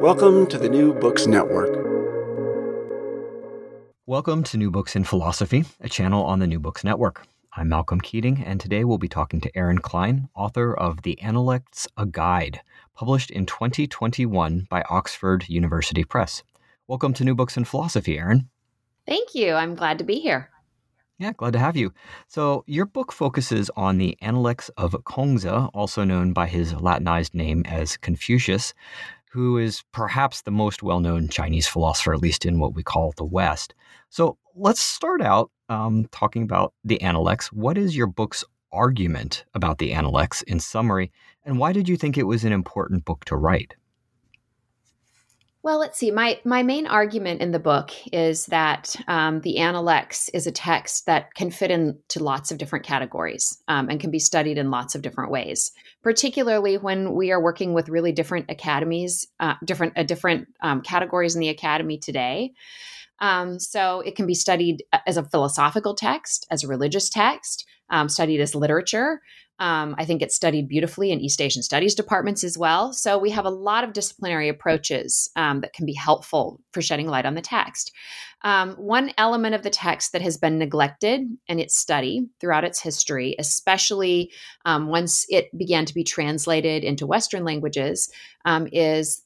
Welcome to the New Books Network. Welcome to New Books in Philosophy, a channel on the New Books Network. I'm Malcolm Keating, and today we'll be talking to Erin Cline, author of The Analects A Guide, published in 2021 by Oxford University Press. Welcome to New Books in Philosophy, Aaron. Thank you. I'm glad to be here. Yeah, glad to have you. So, your book focuses on the Analects of Kongzi, also known by his Latinized name as Confucius, who is perhaps the most well known Chinese philosopher, at least in what we call the West. So let's start out um, talking about the Analects. What is your book's argument about the Analects in summary, and why did you think it was an important book to write? Well, let's see. My my main argument in the book is that um, the Analects is a text that can fit into lots of different categories um, and can be studied in lots of different ways. Particularly when we are working with really different academies, uh, different uh, different um, categories in the academy today. Um, so it can be studied uh, as a philosophical text, as a religious text, um, studied as literature. Um, I think it's studied beautifully in East Asian studies departments as well. So we have a lot of disciplinary approaches um, that can be helpful for shedding light on the text. Um, one element of the text that has been neglected in its study throughout its history, especially um, once it began to be translated into Western languages, um, is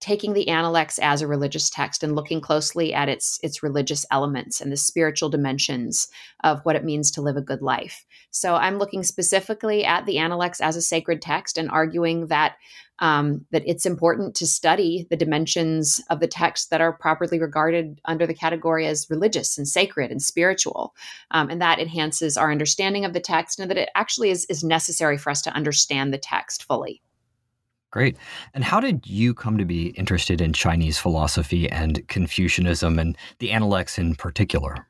taking the Analects as a religious text and looking closely at its its religious elements and the spiritual dimensions of what it means to live a good life. So I'm looking specifically at the Analects as a sacred text and arguing that um, that it's important to study the dimensions of the text that are properly regarded under the category as religious and sacred and spiritual, um, and that enhances our understanding of the text and that it actually is is necessary for us to understand the text fully. Great. And how did you come to be interested in Chinese philosophy and Confucianism and the Analects in particular?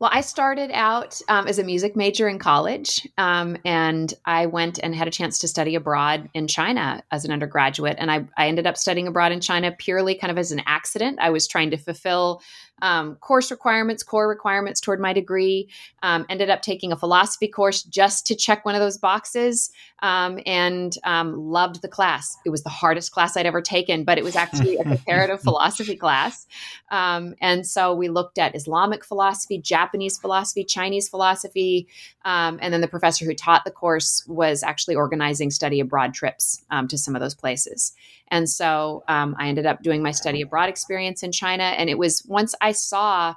Well, I started out um, as a music major in college, um, and I went and had a chance to study abroad in China as an undergraduate. And I, I ended up studying abroad in China purely kind of as an accident. I was trying to fulfill um, course requirements, core requirements toward my degree. Um, ended up taking a philosophy course just to check one of those boxes um, and um, loved the class. It was the hardest class I'd ever taken, but it was actually a comparative philosophy class. Um, and so we looked at Islamic philosophy, Japanese philosophy, Chinese philosophy. Um, and then the professor who taught the course was actually organizing study abroad trips to some of those places. And so um, I ended up doing my study abroad experience in China. And it was once I saw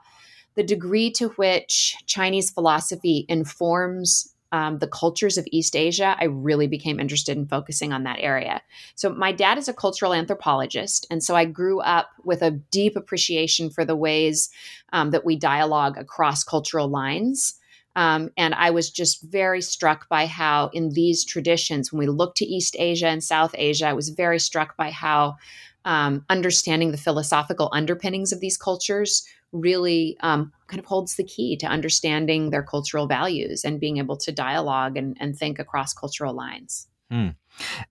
the degree to which Chinese philosophy informs um, the cultures of East Asia, I really became interested in focusing on that area. So, my dad is a cultural anthropologist. And so I grew up with a deep appreciation for the ways um, that we dialogue across cultural lines. Um, and I was just very struck by how, in these traditions, when we look to East Asia and South Asia, I was very struck by how um, understanding the philosophical underpinnings of these cultures really um, kind of holds the key to understanding their cultural values and being able to dialogue and, and think across cultural lines. Mm.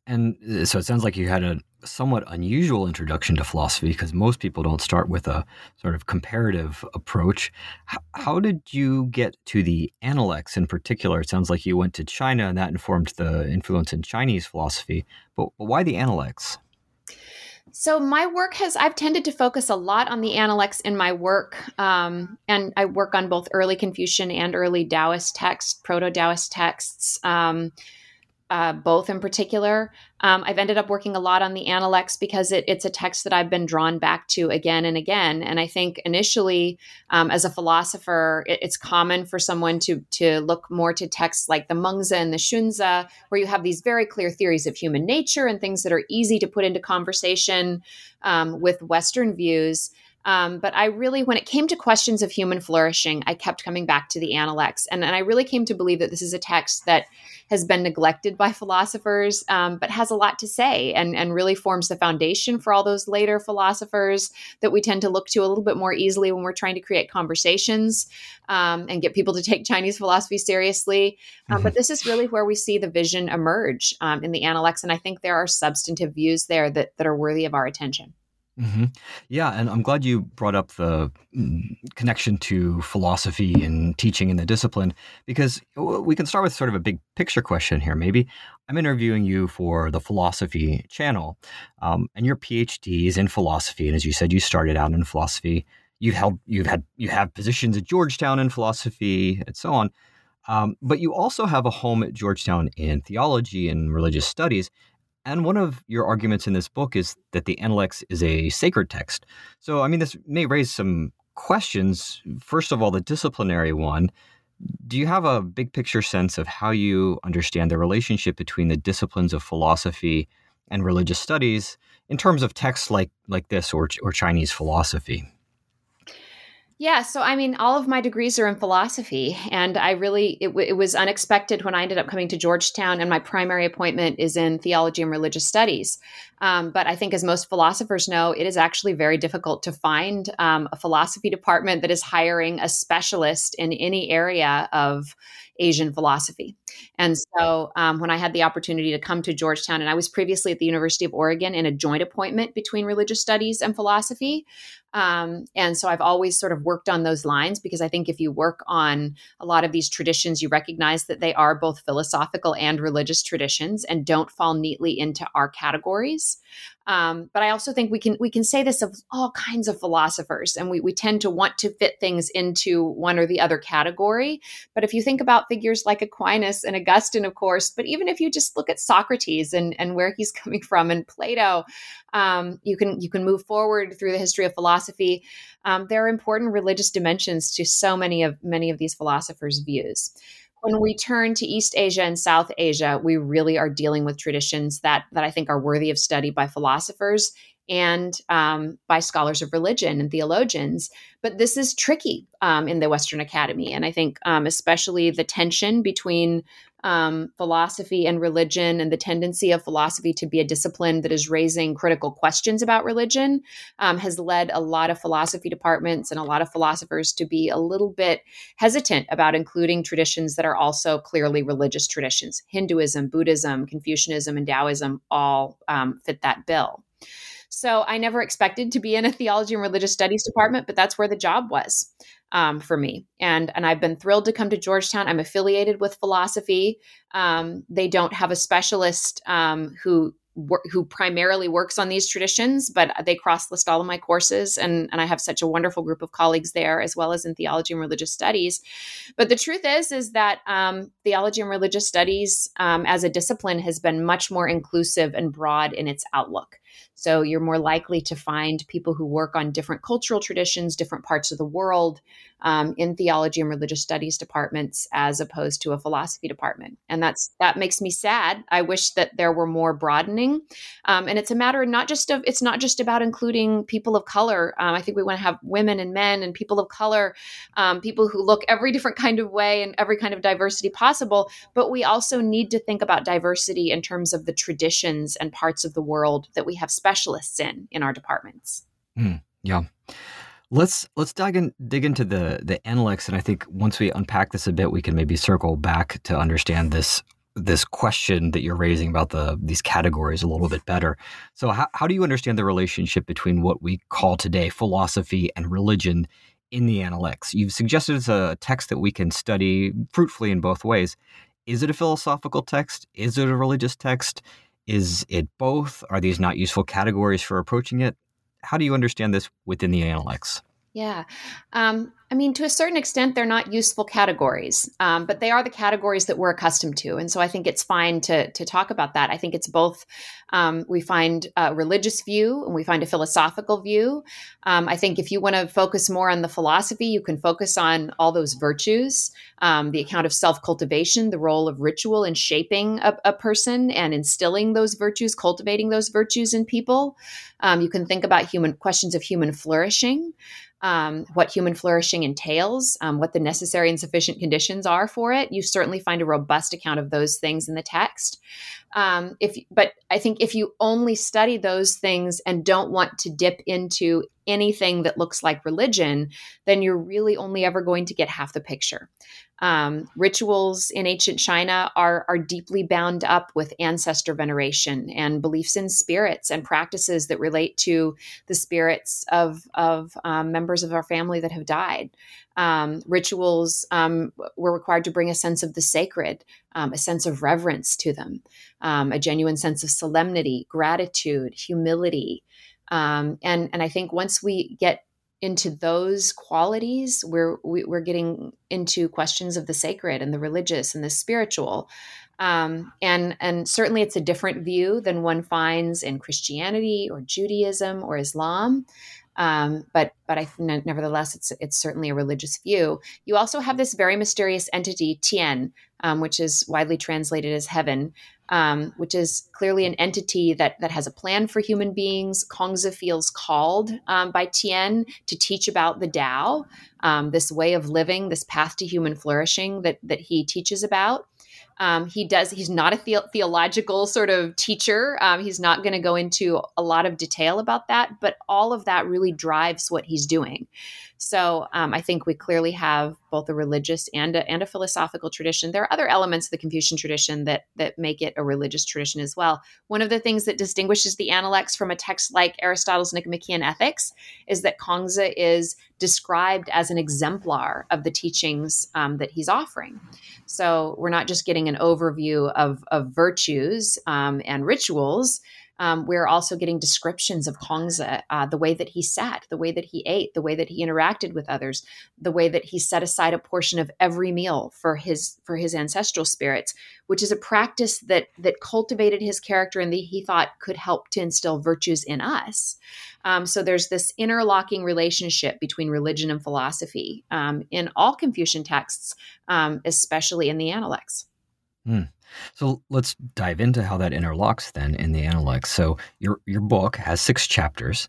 And uh, so it sounds like you had a somewhat unusual introduction to philosophy because most people don't start with a sort of comparative approach. H- how did you get to the Analects in particular? It sounds like you went to China and that informed the influence in Chinese philosophy. But, but why the Analects? So my work has I've tended to focus a lot on the Analects in my work, um, and I work on both early Confucian and early Taoist texts, proto Taoist texts. Um, uh, both in particular. Um, I've ended up working a lot on the Analects because it, it's a text that I've been drawn back to again and again. And I think initially, um, as a philosopher, it, it's common for someone to to look more to texts like the Mengzi and the Xunzi, where you have these very clear theories of human nature and things that are easy to put into conversation um, with Western views. Um, but I really, when it came to questions of human flourishing, I kept coming back to the Analects. And, and I really came to believe that this is a text that has been neglected by philosophers, um, but has a lot to say and, and really forms the foundation for all those later philosophers that we tend to look to a little bit more easily when we're trying to create conversations um, and get people to take Chinese philosophy seriously. Um, mm-hmm. But this is really where we see the vision emerge um, in the Analects. And I think there are substantive views there that, that are worthy of our attention. Mm-hmm. Yeah, and I'm glad you brought up the mm, connection to philosophy and teaching in the discipline because we can start with sort of a big picture question here. Maybe I'm interviewing you for the philosophy channel, um, and your PhD is in philosophy, and as you said, you started out in philosophy. You've held, you've had, you have positions at Georgetown in philosophy, and so on. Um, but you also have a home at Georgetown in theology and religious studies. And one of your arguments in this book is that the Analects is a sacred text. So, I mean, this may raise some questions. First of all, the disciplinary one. Do you have a big picture sense of how you understand the relationship between the disciplines of philosophy and religious studies in terms of texts like, like this or, or Chinese philosophy? Yeah, so I mean, all of my degrees are in philosophy, and I really it, w- it, was unexpected when I ended up coming to Georgetown, and my primary appointment is in theology and religious studies. Um, but I think, as most philosophers know, it is actually very difficult to find um, a philosophy department that is hiring a specialist in any area of Asian philosophy. And so um, when I had the opportunity to come to Georgetown, and I was previously at the University of Oregon in a joint appointment between religious studies and philosophy. Um, and so I've always sort of worked on those lines because I think if you work on a lot of these traditions, you recognize that they are both philosophical and religious traditions and don't fall neatly into our categories. Um, but I also think we can we can say this of all kinds of philosophers, and we we tend to want to fit things into one or the other category. But if you think about figures like Aquinas and Augustine, of course, but even if you just look at Socrates and and where he's coming from, and Plato, um, you can you can move forward through the history of philosophy. Um, there are important religious dimensions to so many of many of these philosophers' views when we turn to East Asia and South Asia, we really are dealing with traditions that that I think are worthy of study by philosophers and um, by scholars of religion and theologians. But this is tricky um, in the Western Academy, and I think um, especially the tension between um, philosophy and religion and the tendency of philosophy to be a discipline that is raising critical questions about religion um, has led a lot of philosophy departments and a lot of philosophers to be a little bit hesitant about including traditions that are also clearly religious traditions. Hinduism, Buddhism, Confucianism, and Taoism all um, fit that bill. So I never expected to be in a theology and religious studies department, but that's where the job was um, for me. And and I've been thrilled to come to Georgetown. I'm affiliated with philosophy. Um, they don't have a specialist um, who who primarily works on these traditions, but they cross list all of my courses, and, and I have such a wonderful group of colleagues there, as well as in theology and religious studies. But the truth is, is that um, theology and religious studies um, as a discipline has been much more inclusive and broad in its outlook. So you're more likely to find people who work on different cultural traditions, different parts of the world um, in theology and religious studies departments as opposed to a philosophy department. And that's that makes me sad. I wish that there were more broadening. Um, and it's a matter not just of it's not just about including people of color. Um, I think we want to have women and men and people of color, um, people who look every different kind of way and every kind of diversity possible. But we also need to think about diversity in terms of the traditions and parts of the world that we have specialists in in our departments. Mm, yeah. Let's let's dig in dig into the the Analects, and I think once we unpack this a bit, we can maybe circle back to understand this this question that you're raising about the these categories a little bit better. So, how, how do you understand the relationship between what we call today philosophy and religion in the Analects? You've suggested it's a text that we can study fruitfully in both ways. Is it a philosophical text? Is it a religious text? Is it both? Are these not useful categories for approaching it? How do you understand this within the Analects? Yeah. Um, I mean, to a certain extent, they're not useful categories, um, but they are the categories that we're accustomed to. And so I think it's fine to, to talk about that. I think it's both. Um, we find a religious view and we find a philosophical view. Um, I think if you want to focus more on the philosophy, you can focus on all those virtues, um, the account of self cultivation, the role of ritual in shaping a, a, person and instilling those virtues, cultivating those virtues in people. Um, you can think about human questions of human flourishing um, what human flourishing entails, um, what the necessary and sufficient conditions are for it. You certainly find a robust account of those things in the text. Um, if, but I think if you only study those things and don't want to dip into anything that looks like religion, then you're really only ever going to get half the picture. Um, rituals in ancient China are, are deeply bound up with ancestor veneration and beliefs in spirits and practices that relate to the spirits of, of um, members of our family that have died. Um, rituals um, were required to bring a sense of the sacred, um, a sense of reverence to them, um, a genuine sense of solemnity, gratitude, humility. and, and I think once we get into those qualities are we are getting into questions of the sacred and the religious and the spiritual. Um, and and certainly it's a different view than one finds in christianity or judaism or islam um, but but I nevertheless it's it's certainly a religious view. You also have this very mysterious entity Tien, um, which is widely translated as heaven, um, which is clearly an entity that that has a plan for human beings. Kongzi feels called um, by Tien to teach about the Tao, um, this way of living, this path to human flourishing that that he teaches about. Um, he does. He's not a the- theological sort of teacher. Um, he's not going to go into a lot of detail about that, but all of that really drives what he's doing. So um, I think we clearly have both a religious and a, and a philosophical tradition. There are other elements of the Confucian tradition that that make it a religious tradition as well. One of the things that distinguishes the Analects from a text like Aristotle's Nicomachean Ethics is that Kongzi is described as an exemplar of the teachings um, that he's offering. So we're not just getting an overview of, of virtues um, and rituals um, we're also getting descriptions of Kongzi, uh, the way that he sat, the way that he ate, the way that he interacted with others, the way that he set aside a portion of every meal for his for his ancestral spirits, which is a practice that that cultivated his character and he thought could help to instill virtues in us. Um, so there's this interlocking relationship between religion and philosophy um, in all Confucian texts, um, especially in the Analects. Mm. So let's dive into how that interlocks then in the Analects. So your your book has six chapters,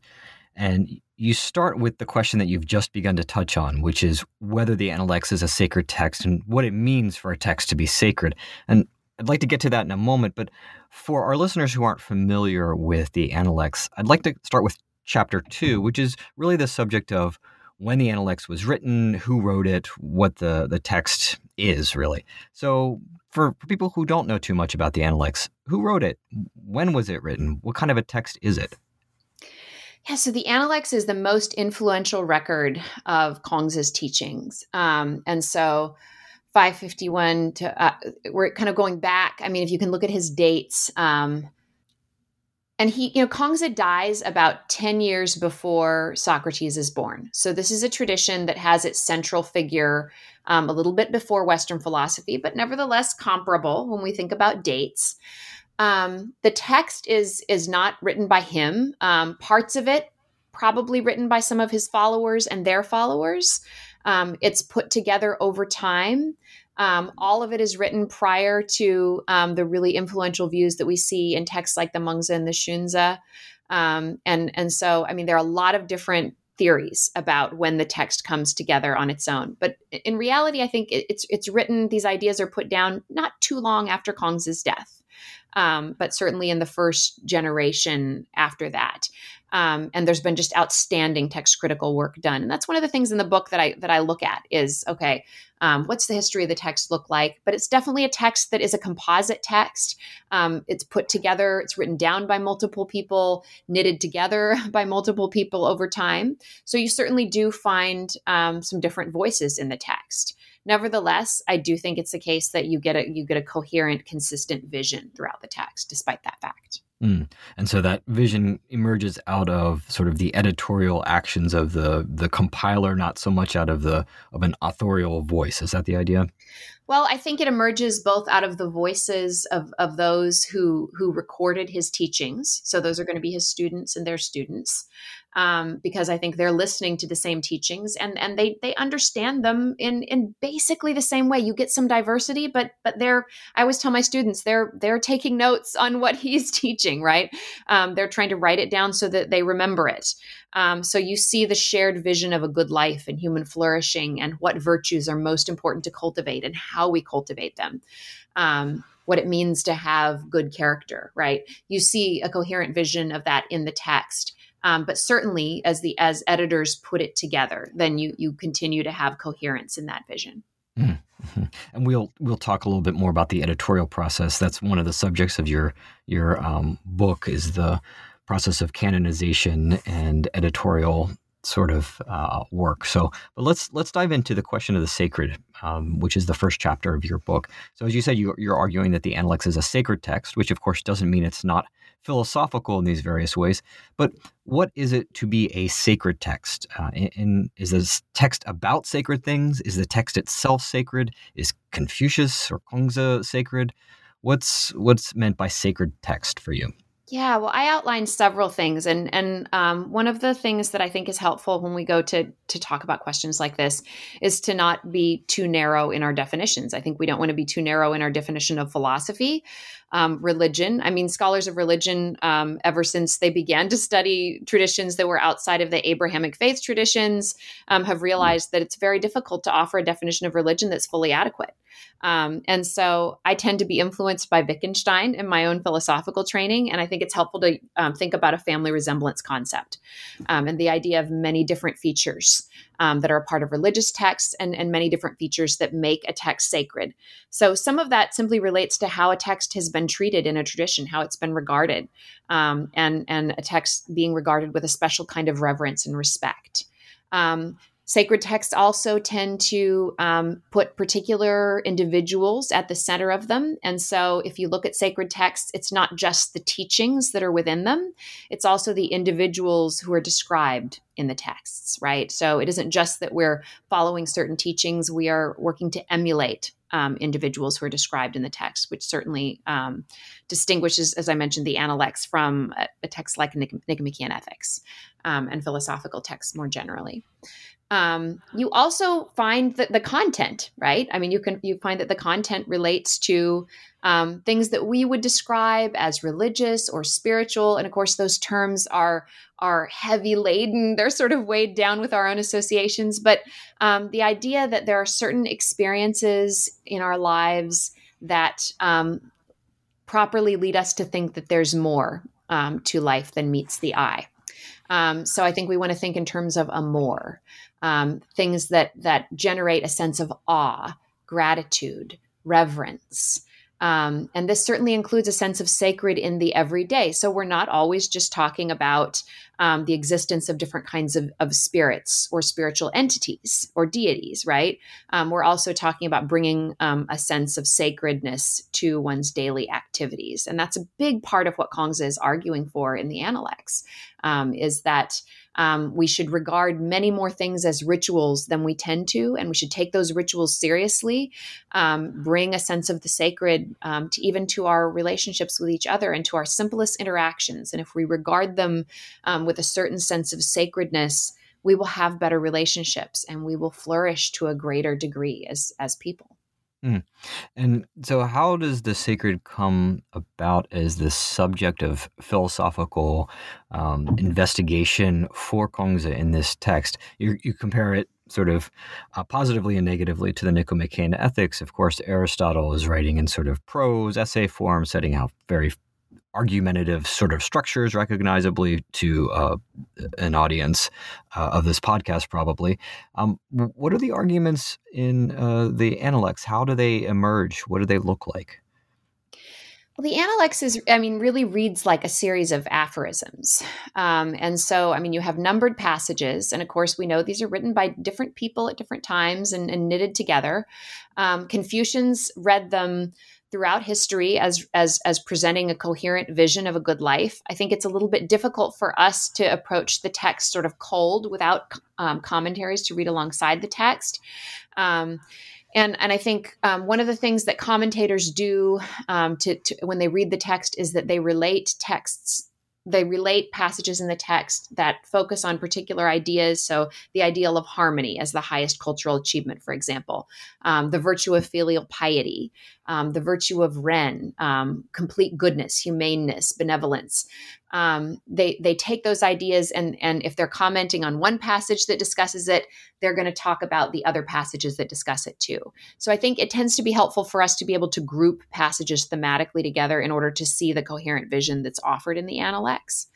and you start with the question that you've just begun to touch on, which is whether the Analects is a sacred text and what it means for a text to be sacred. And I'd like to get to that in a moment, but for our listeners who aren't familiar with the Analects, I'd like to start with chapter two, which is really the subject of when the Analects was written, who wrote it, what the, the text is really. So for, people who don't know too much about the Analects, who wrote it? When was it written? What kind of a text is it? Yeah, so the Analects is the most influential record of Kongzi's teachings. Um, and so 551 to, uh, we're kind of going back. I mean, if you can look at his dates, um, and he, you know, Kongzi dies about 10 years before Socrates is born. So this is a tradition that has its central figure um, a little bit before Western philosophy, but nevertheless comparable when we think about dates. Um, the text is is not written by him. Um, parts of it probably written by some of his followers and their followers. Um, it's put together over time. Um, all of it is written prior to um, the really influential views that we see in texts like the Mengzi and the Xunzi. Um, and and so, I mean, there are a lot of different theories about when the text comes together on its own. But in reality, I think it's it's written. These ideas are put down not too long after Kongzi's death, um, but certainly in the first generation after that. Um, and there's been just outstanding text critical work done. And that's one of the things in the book that i that i look at is okay um, what's the history of the text look like? But it's definitely a text that is a composite text. Um, it's put together it's written down by multiple people knitted together by multiple people over time. So you certainly do find um, some different voices in the text. Nevertheless i do think it's the case that you get a you get a coherent consistent vision throughout the text despite that fact Mm. And so that vision emerges out of sort of the editorial actions of the the compiler, not so much out of the of an authorial voice. Is that the idea? Well, I think it emerges both out of the voices of, of those who who recorded his teachings. So those are going to be his students and their students, um, because I think they're listening to the same teachings and and they they understand them in in basically the same way. You get some diversity, but but they're I always tell my students they're they're taking notes on what he's teaching. Right, um, they're trying to write it down so that they remember it. Um, so you see the shared vision of a good life and human flourishing and what virtues are most important to cultivate and how we cultivate them. Um, what it means to have good character, right? You see a coherent vision of that in the text. Um, but certainly, as the as editors put it together, then you you continue to have coherence in that vision. Mm-hmm. And we'll we'll talk a little bit more about the editorial process. That's one of the subjects of your your um, book is the process of canonization and editorial sort of uh, work. So, but let's let's dive into the question of the sacred, um, which is the first chapter of your book. So, as you said, you, are arguing that the Analects is a sacred text, which of course doesn't mean it's not philosophical in these various ways. But what is it to be a sacred text? Uh, is this text about sacred things? Is the text itself sacred? Is Confucius or Kongzi sacred? What's what's meant by sacred text for you? Yeah, well, I outlined several things, and and um, one of the things that I think is helpful when we go to to talk about questions like this is to not be too narrow in our definitions. I think we don't want to be too narrow in our definition of philosophy, um, religion. I mean, scholars of religion, um, ever since they began to study traditions that were outside of the Abrahamic faith traditions, um, have realized that it's very difficult to offer a definition of religion that's fully adequate. Um, and so I tend to be influenced by Wittgenstein in my own philosophical training. And I think it's helpful to um, think about a family resemblance concept um, and the idea of many different features um, that are a part of religious texts and, and many different features that make a text sacred. So some of that simply relates to how a text has been treated in a tradition, how it's been regarded, um, and, and a text being regarded with a special kind of reverence and respect. Um, Sacred texts also tend to um, put particular individuals at the center of them. And so, if you look at sacred texts, it's not just the teachings that are within them, it's also the individuals who are described in the texts, right? So, it isn't just that we're following certain teachings, we are working to emulate um, individuals who are described in the text, which certainly um, distinguishes, as I mentioned, the Analects from a, a text like Nicomachean Ethics um, and philosophical texts more generally. Um, you also find that the content, right? I mean, you can you find that the content relates to um, things that we would describe as religious or spiritual, and of course, those terms are are heavy laden. They're sort of weighed down with our own associations. But um, the idea that there are certain experiences in our lives that um, properly lead us to think that there's more um, to life than meets the eye. Um, so I think we want to think in terms of a more um, things that that generate a sense of awe, gratitude, reverence. Um, and this certainly includes a sense of sacred in the everyday. So we're not always just talking about um, the existence of different kinds of, of, spirits or spiritual entities or deities, right? Um, we're also talking about bringing um, a sense of sacredness to one's daily activities. And that's a big part of what Kongzi is arguing for in the Analects, um, is that um, we should regard many more things as rituals than we tend to, and we should take those rituals seriously. Um, bring a sense of the sacred um, to even to our relationships with each other and to our simplest interactions. And if we regard them um, with a certain sense of sacredness, we will have better relationships and we will flourish to a greater degree as as people. Mm. And so, how does the sacred come about as the subject of philosophical um, investigation for Kongzi in this text? You, you compare it sort of uh, positively and negatively to the Nicomachean Ethics. Of course, Aristotle is writing in sort of prose, essay form, setting out very argumentative sort of structures recognizably to uh, an audience uh, of this podcast probably um, what are the arguments in uh, the analects how do they emerge what do they look like well, the Analects is, I mean, really reads like a series of aphorisms. Um, and so, I mean, you have numbered passages. And of course, we know these are written by different people at different times and, and knitted together. Um, Confucians read them throughout history as as as presenting a coherent vision of a good life. I think it's a little bit difficult for us to approach the text sort of cold without um, commentaries to read alongside the text. Um, and, and I think um, one of the things that commentators do um, to, to, when they read the text is that they relate texts they relate passages in the text that focus on particular ideas. So, the ideal of harmony as the highest cultural achievement, for example, um, the virtue of filial piety, um, the virtue of Ren, um, complete goodness, humaneness, benevolence. Um, they they take those ideas and and if they're commenting on one passage that discusses it, they're going to talk about the other passages that discuss it too. So I think it tends to be helpful for us to be able to group passages thematically together in order to see the coherent vision that's offered in the Analects.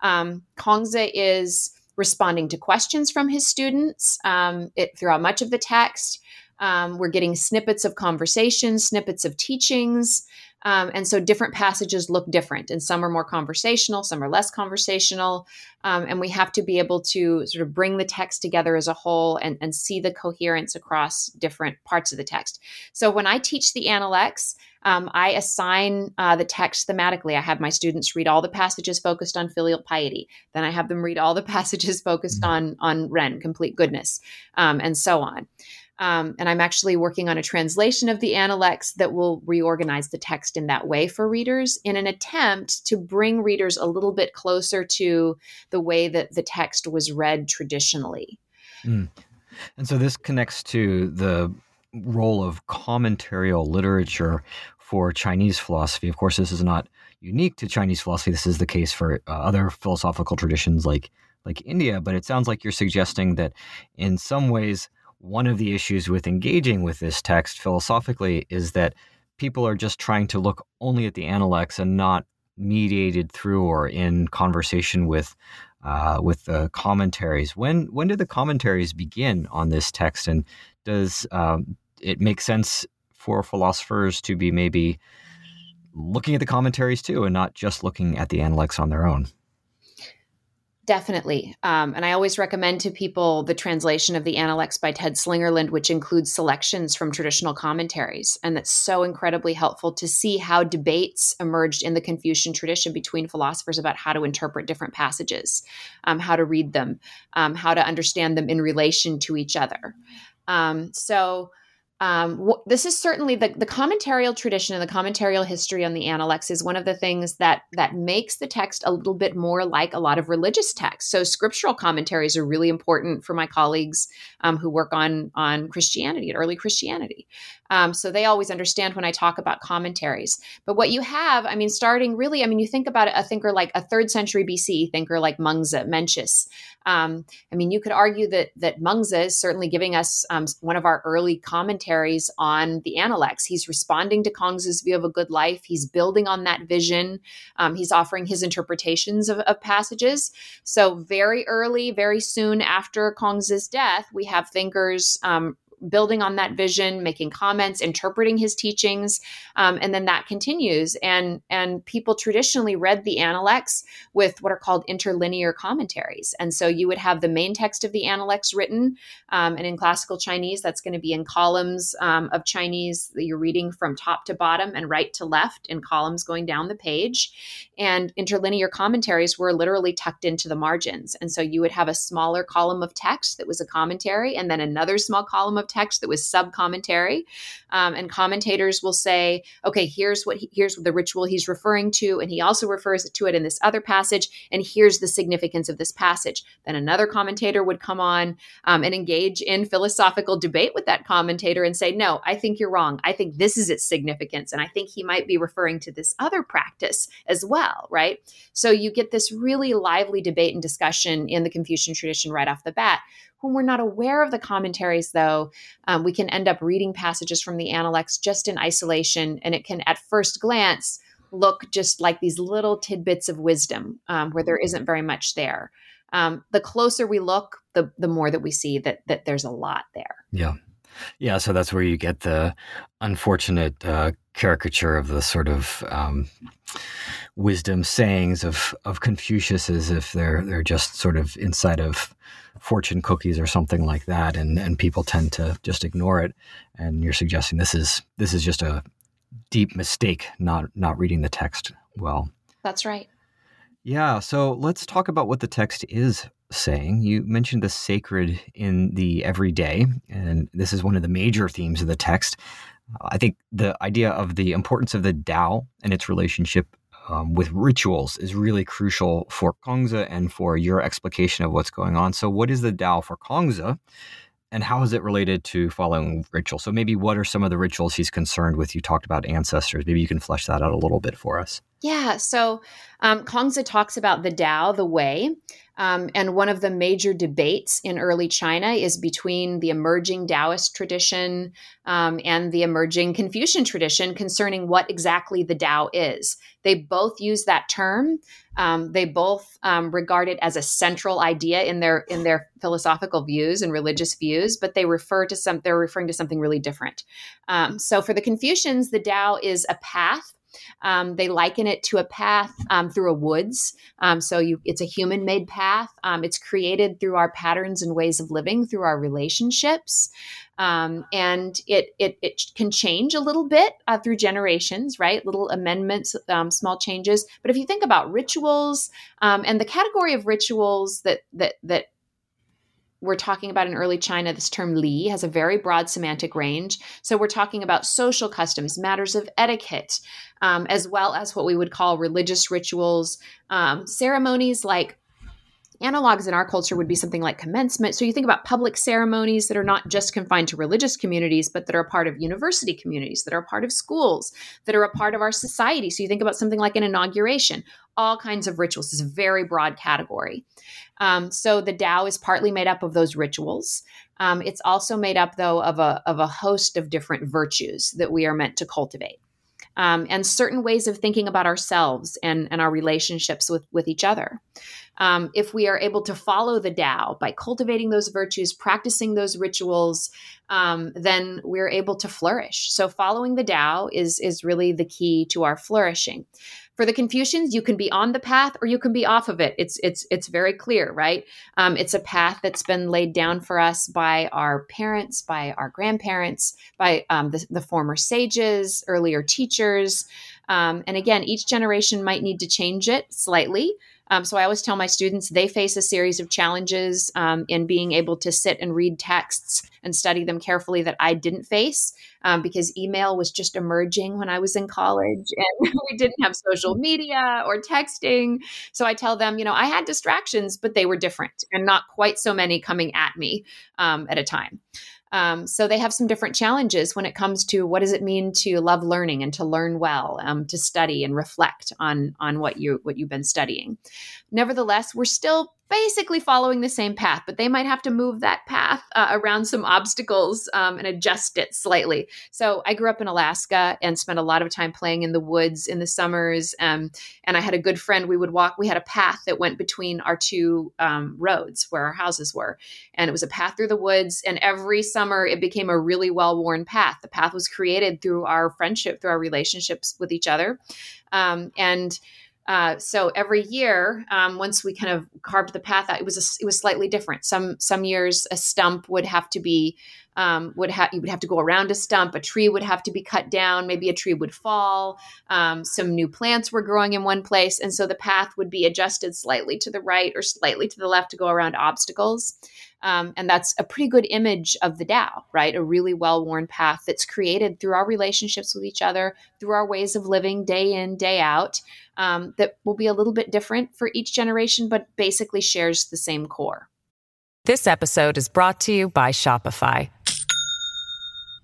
Um, Kongzi is responding to questions from his students um, it, throughout much of the text. Um, we're getting snippets of conversations, snippets of teachings. Um, and so different passages look different, and some are more conversational, some are less conversational. Um, and we have to be able to sort of bring the text together as a whole and, and see the coherence across different parts of the text. So when I teach the Analects, um, I assign uh, the text thematically. I have my students read all the passages focused on filial piety. Then I have them read all the passages focused mm-hmm. on on Ren, complete goodness, um, and so on. Um, and I'm actually working on a translation of the Analects that will reorganize the text in that way for readers in an attempt to bring readers a little bit closer to the way that the text was read traditionally. Mm. And so this connects to the role of commentarial literature for Chinese philosophy. Of course, this is not unique to Chinese philosophy. This is the case for uh, other philosophical traditions like like India, but it sounds like you're suggesting that in some ways one of the issues with engaging with this text philosophically is that people are just trying to look only at the analects and not mediated through or in conversation with uh, with the commentaries. When when did the commentaries begin on this text, and does um, it make sense for philosophers to be maybe looking at the commentaries too, and not just looking at the analects on their own? Definitely. Um, and I always recommend to people the translation of the Analects by Ted Slingerland, which includes selections from traditional commentaries. And that's so incredibly helpful to see how debates emerged in the Confucian tradition between philosophers about how to interpret different passages, um, how to read them, um, how to understand them in relation to each other. Um, so, um, this is certainly the, the commentarial tradition and the commentarial history on the Analects is one of the things that that makes the text a little bit more like a lot of religious texts. So scriptural commentaries are really important for my colleagues um, who work on on Christianity and early Christianity. Um, so they always understand when I talk about commentaries. But what you have, I mean, starting really, I mean, you think about a thinker like a third century BC thinker like Mengzi, Mencius. Um, I mean, you could argue that that Mengzi is certainly giving us um, one of our early commentaries on the Analects. He's responding to Kongzi's view of a good life. He's building on that vision. Um, he's offering his interpretations of, of, passages. So very early, very soon after Kongzi's death, we have thinkers um, building on that vision, making comments, interpreting his teachings, um, and then that continues. And and people traditionally read the Analects with what are called interlinear commentaries, and so you would have the main text of the Analects written, um, and in classical Chinese, that's going to be in columns um, of Chinese that you're reading from top to bottom and right to left in columns going down the page, and interlinear commentaries were literally tucked into the margins, and so you would have a smaller column of text that was a commentary, and then another small column of text that was sub commentary. Um, and commentators will say, okay, here's what he, here's the ritual he's referring to, and he also refers to it in this other passage, and here's the significance of this passage. Then another commentator would come on um, and engage in philosophical debate with that commentator and say, no, I think you're wrong. I think this is its significance, and I think he might be referring to this other practice as well, right? So you get this really lively debate and discussion in the Confucian tradition right off the bat when we're not aware of the commentaries, though, um, we can end up reading passages from the Analects just in isolation, and it can, at first glance, look just like these little tidbits of wisdom um, where there isn't very much there. Um, the closer we look, the the more that we see that that there's a lot there. Yeah, yeah. So that's where you get the unfortunate uh, caricature of the sort of um, wisdom sayings of of Confucius as if they're they're just sort of inside of fortune cookies or something like that, and and people tend to just ignore it. And you're suggesting this is this is just a deep mistake not not reading the text well. That's right. Yeah, so let's talk about what the text is saying. You mentioned the sacred in the everyday, and this is one of the major themes of the text. I think the idea of the importance of the Tao and its relationship um, with rituals is really crucial for Kongzi and for your explication of what's going on. So, what is the Tao for Kongzi? And how is it related to following ritual? So maybe what are some of the rituals he's concerned with? You talked about ancestors. Maybe you can flesh that out a little bit for us. Yeah. So um, Kongzi talks about the Tao, the way, um, and one of the major debates in early China is between the emerging Taoist tradition um, and the emerging Confucian tradition concerning what exactly the Tao is. They both use that term. Um, they both um, regard it as a central idea in their in their philosophical views and religious views, but they refer to some. They're referring to something really different. Um, so for the Confucians, the Tao is a path um, they liken it to a path um, through a woods. Um, so you, it's a human made path. It's created through our patterns and ways of living, through our relationships. Um, and it, it, it can change a little bit uh, through generations, right? Little amendments, um, small changes. But if you think about rituals and the category of rituals that that that we're talking about in early China, this term li has a very broad semantic range. So we're talking about social customs, matters of etiquette, um, as well as what we would call religious rituals, um, ceremonies like analogs in our culture would be something like commencement. So you think about public ceremonies that are not just confined to religious communities, but that are a part of university communities, that are a part of schools, that are a part of our society. So you think about something like an inauguration, all kinds of rituals. is a very broad category. Um, so the Tao is partly made up of those rituals. Um, it's also made up, though, of a, of a host of different virtues that we are meant to cultivate. Um, and certain ways of thinking about ourselves and, and our relationships with, with each other um, if we are able to follow the Tao by cultivating those virtues, practicing those rituals, um, then we're able to flourish. So following the Tao is is really the key to our flourishing. For the Confucians, you can be on the path or you can be off of it. It's it's it's very clear, right? Um, it's a path that's been laid down for us by our parents, by our grandparents, by um, the, the former sages, earlier teachers. Um, and again, each generation might need to change it slightly. Um, so I always tell my students they face a series of challenges um, in being able to sit and read texts and study them carefully that I didn't face um, because email was just emerging when I was in college and we didn't have social media or texting. So I tell them, you know, I had distractions, but they were different and not quite so many coming at me um, at a time. Um, so they have some different challenges when it comes to what does it mean to love learning and to learn well, um, to study and reflect on on what you what you've been studying. Nevertheless, we're still basically following the same path, but they might have to move that path uh, around some obstacles um, and adjust it slightly. So I grew up in Alaska and spent a lot of time playing in the woods in the summers. Um, and I had a good friend. We would walk, we had a path that went between our two um, roads where our houses were. And it was a path through the woods. And every summer it became a really well worn path. The path was created through our friendship, through our relationships with each other. Um, and uh, so every year, um, once we kind of carved the path out, it was a, it was slightly different. Some some years a stump would have to be um, would have you would have to go around a stump. A tree would have to be cut down. Maybe a tree would fall. Um, some new plants were growing in one place, and so the path would be adjusted slightly to the right or slightly to the left to go around obstacles. Um, and that's a pretty good image of the Tao, right? A really well worn path that's created through our relationships with each other, through our ways of living day in, day out, um, that will be a little bit different for each generation, but basically shares the same core. This episode is brought to you by Shopify.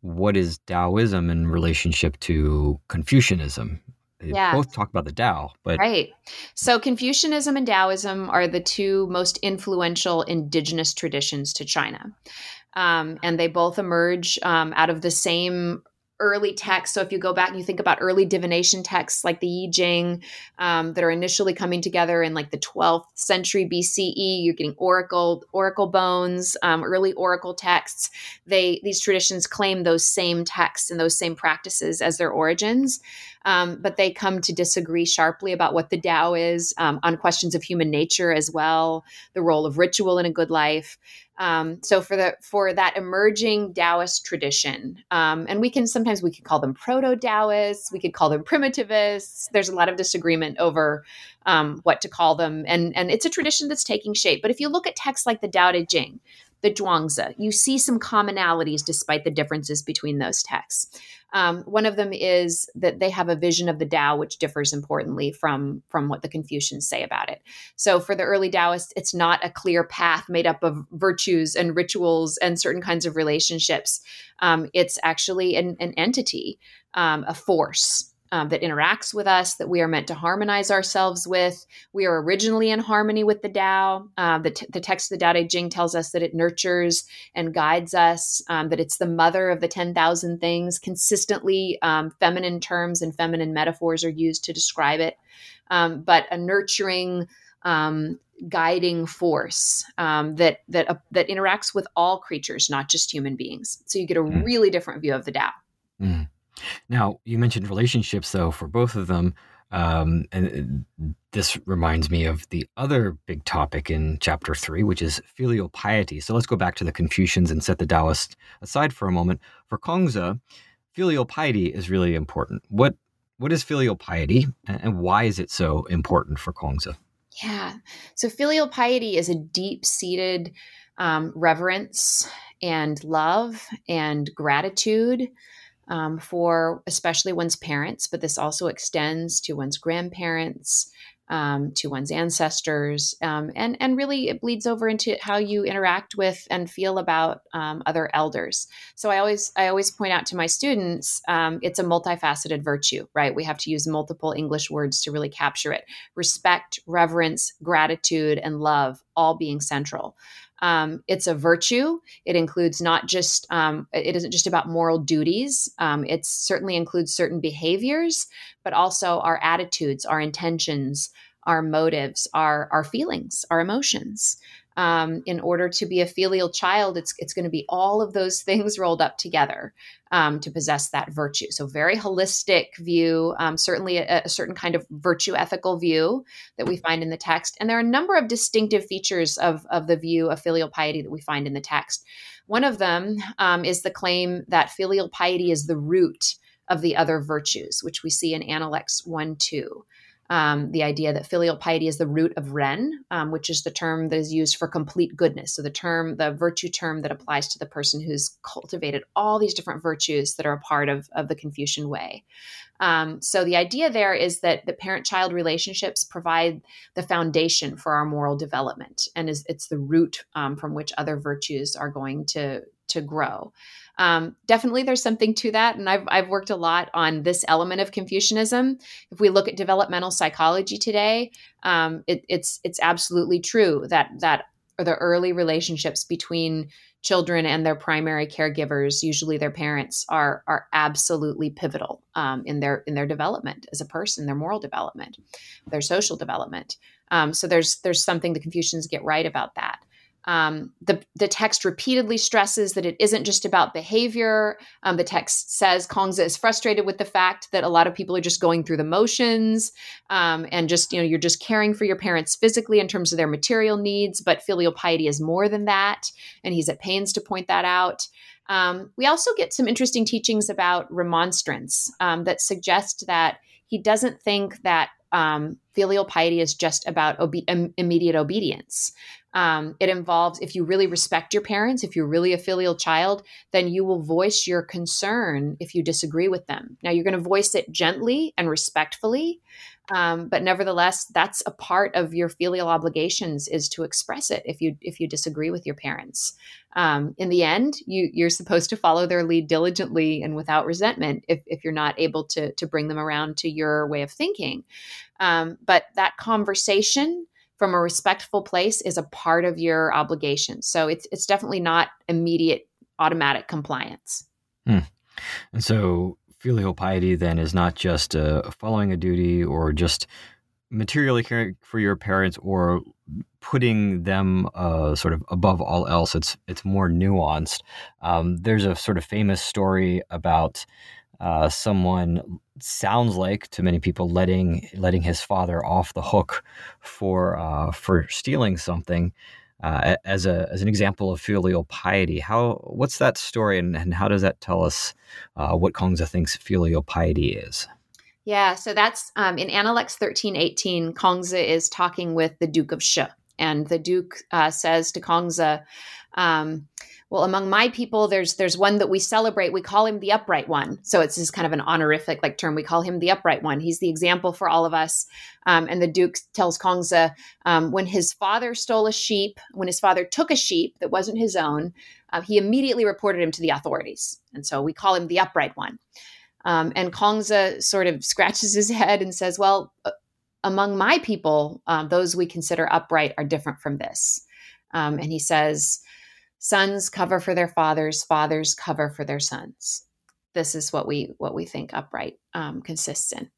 what is Taoism in relationship to Confucianism? They yeah. both talk about the Tao, but right. So Confucianism and Taoism are the two most influential indigenous traditions to China, um, and they both emerge um, out of the same early texts. So if you go back and you think about early divination texts like the I Ching um, that are initially coming together in like the 12th century BCE, you're getting oracle oracle bones, um, early oracle texts. They these traditions claim those same texts and those same practices as their origins. Um, but they come to disagree sharply about what the Tao is um, on questions of human nature as well, the role of ritual in a good life. Um, so for the for that emerging Taoist tradition, um, and we can sometimes we could call them proto Taoists, we could call them primitivists. There's a lot of disagreement over um, what to call them, and and it's a tradition that's taking shape. But if you look at texts like the Tao Te Ching, the Zhuangzi, you see some commonalities despite the differences between those texts. Um, one of them is that they have a vision of the Tao which differs importantly from from what the Confucians say about it. So for the early Taoists, it's not a clear path made up of virtues and rituals and certain kinds of relationships. Um, it's actually an, an entity, um, a force um, that interacts with us, that we are meant to harmonize ourselves with. We are originally in harmony with the Tao. Uh, the, t- the text of the Tao Te Ching tells us that it nurtures and guides us, um, that it's the mother of the 10,000 things. Consistently, um, feminine terms and feminine metaphors are used to describe it. Um, but a nurturing, um, guiding force um, that that uh, that interacts with all creatures, not just human beings. So you get a mm. really different view of the Tao. Mm. Now, you mentioned relationships, though, for both of them. Um, and this reminds me of the other big topic in chapter three, which is filial piety. So let's go back to the Confucians and set the Taoist aside for a moment. For Kongzi, filial piety is really important. What what is filial piety, and why is it so important for Kongzi? Yeah, so filial piety is a deep seated um, reverence and love and gratitude um, for especially one's parents, but this also extends to one's grandparents, um, to one's ancestors, um, and and really it bleeds over into how you interact with and feel about um, other elders. So I always I always point out to my students, um, it's a multifaceted virtue, right? We have to use multiple English words to really capture it: respect, reverence, gratitude, and love, all being central. Um, it's a virtue. It includes not just, um, it isn't just about moral duties. Um, it certainly includes certain behaviors, but also our attitudes, our intentions, our motives, our, our feelings, our emotions um, in order to be a filial child, it's, it's going to be all of those things rolled up together um, to possess that virtue. So, very holistic view, um, certainly a, a, certain kind of virtue ethical view that we find in the text. And there are a number of distinctive features of, of the view of filial piety that we find in the text. One of them um, is the claim that filial piety is the root of the other virtues, which we see in Analects 1 2 um, the idea that filial piety is the root of Ren, um, which is the term that is used for complete goodness. So the term, the virtue term that applies to the person who's cultivated all these different virtues that are a part of, of the Confucian way. Um, so the idea there is that the parent-child relationships provide the foundation for our moral development, and is it's the root um, from which other virtues are going to to grow um, definitely there's something to that. And I've, I've worked a lot on this element of Confucianism. If we look at developmental psychology today, um, it, it's, it's absolutely true that, that the early relationships between children and their primary caregivers, usually their parents, are, are absolutely pivotal um, in, their, in their development as a person, their moral development, their social development. Um, so there's, there's something the Confucians get right about that. Um, the, the text repeatedly stresses that it isn't just about behavior. Um, the text says Kongzi is frustrated with the fact that a lot of people are just going through the motions um, and just, you know, you're just caring for your parents physically in terms of their material needs, but filial piety is more than that. And he's at pains to point that out. Um, we also get some interesting teachings about remonstrance um, that suggest that he doesn't think that um, filial piety is just about obe- immediate obedience. Um, it involves if you really respect your parents, if you're really a filial child, then you will voice your concern if you disagree with them. Now, you're going to voice it gently and respectfully, um, but nevertheless, that's a part of your filial obligations is to express it if you if you disagree with your parents. Um, in the end, you you're supposed to follow their lead diligently and without resentment if if you're not able to to bring them around to your way of thinking. Um, but that conversation from a respectful place is a part of your obligation. So it's it's definitely not immediate automatic compliance. Hmm. And so filial piety then is not just uh, following a duty or just materially caring for your parents or putting them uh, sort of above all else. It's it's more nuanced. Um, there's a sort of famous story about uh, someone sounds like to many people letting letting his father off the hook for uh, for stealing something. Uh, as a as an example of filial piety, how what's that story, and, and how does that tell us uh, what Kongzi thinks filial piety is? Yeah, so that's um, in Analects thirteen eighteen. Kongzi is talking with the Duke of Shi, and the Duke uh, says to Kongzi, um, "Well, among my people, there's there's one that we celebrate. We call him the Upright One. So it's just kind of an honorific like term. We call him the Upright One. He's the example for all of us." Um, and the Duke tells Kongzi um, when his father stole a sheep, when his father took a sheep that wasn't his own, uh, he immediately reported him to the authorities, and so we call him the Upright One. Um, and Kongzi sort of scratches his head and says, Well, uh, among my people, um, those we consider upright are different from this. Um, and he says, Sons cover for their fathers, fathers cover for their sons. This is what we what we think upright um, consists in.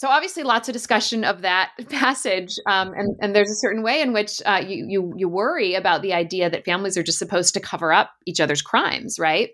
So obviously, lots of discussion of that passage, um, and, and there's a certain way in which uh, you, you you worry about the idea that families are just supposed to cover up each other's crimes, right?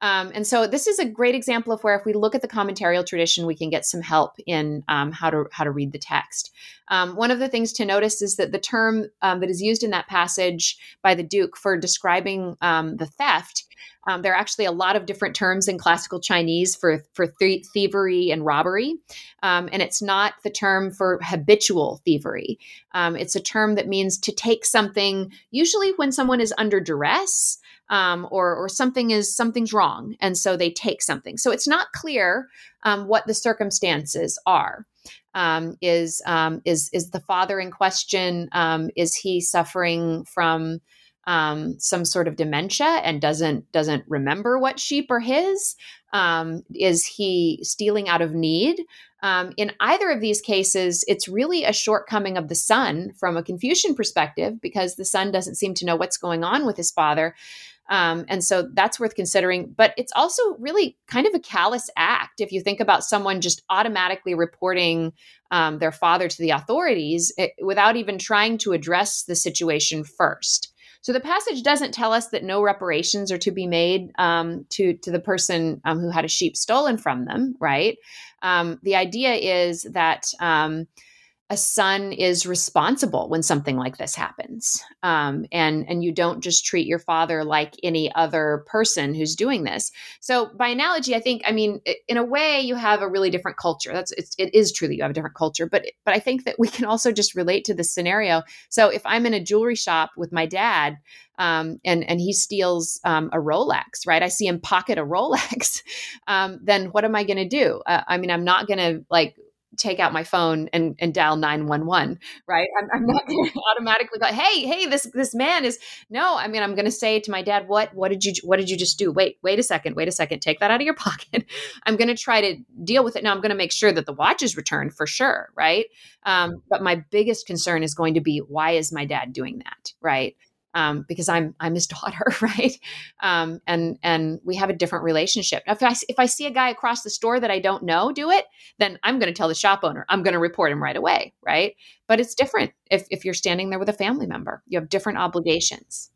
Um, and so this is a great example of where, if we look at the commentarial tradition, we can get some help in um, how to how to read the text. Um, one of the things to notice is that the term um, that is used in that passage by the Duke for describing um, the theft um, there are actually a lot of different terms in classical Chinese for for th- thievery and robbery, um, and it's not the term for habitual thievery. Um, it's a term that means to take something. Usually, when someone is under duress. Um, or, or something is something's wrong, and so they take something. So it's not clear um, what the circumstances are. Um, is um, is is the father in question? Um, is he suffering from um, some sort of dementia and doesn't doesn't remember what sheep are his? Um, is he stealing out of need? Um, in either of these cases, it's really a shortcoming of the son from a Confucian perspective because the son doesn't seem to know what's going on with his father. Um, and so that's worth considering. But it's also really kind of a callous act if you think about someone just automatically reporting um, their father to the authorities it, without even trying to address the situation first. So the passage doesn't tell us that no reparations are to be made um, to to the person um, who had a sheep stolen from them, right? Um, the idea is that um, a son is responsible when something like this happens um, and and you don't just treat your father like any other person who's doing this so by analogy i think i mean in a way you have a really different culture that's it's, it is true that you have a different culture but but i think that we can also just relate to this scenario so if i'm in a jewelry shop with my dad um, and and he steals um, a Rolex, right? I see him pocket a Rolex. Um, then what am I going to do? Uh, I mean, I'm not going to like take out my phone and, and dial 911 right? I'm, I'm not going to automatically go hey hey this this man is no i mean i'm going to say to my dad what what did you what did you just do? Wait wait a second wait a second take that out of your pocket. I'm going to try to deal with it. Now i'm going to make sure that the watch is returned for sure right? Um, but my biggest concern is going to be why is my dad doing that right um, because I'm I'm his daughter, right? Um, and and we have a different relationship. Now, if I if I see a guy across the store that I don't know do it, then I'm going to tell the shop owner. I'm going to report him right away, right? But it's different if if you're standing there with a family member. You have different obligations.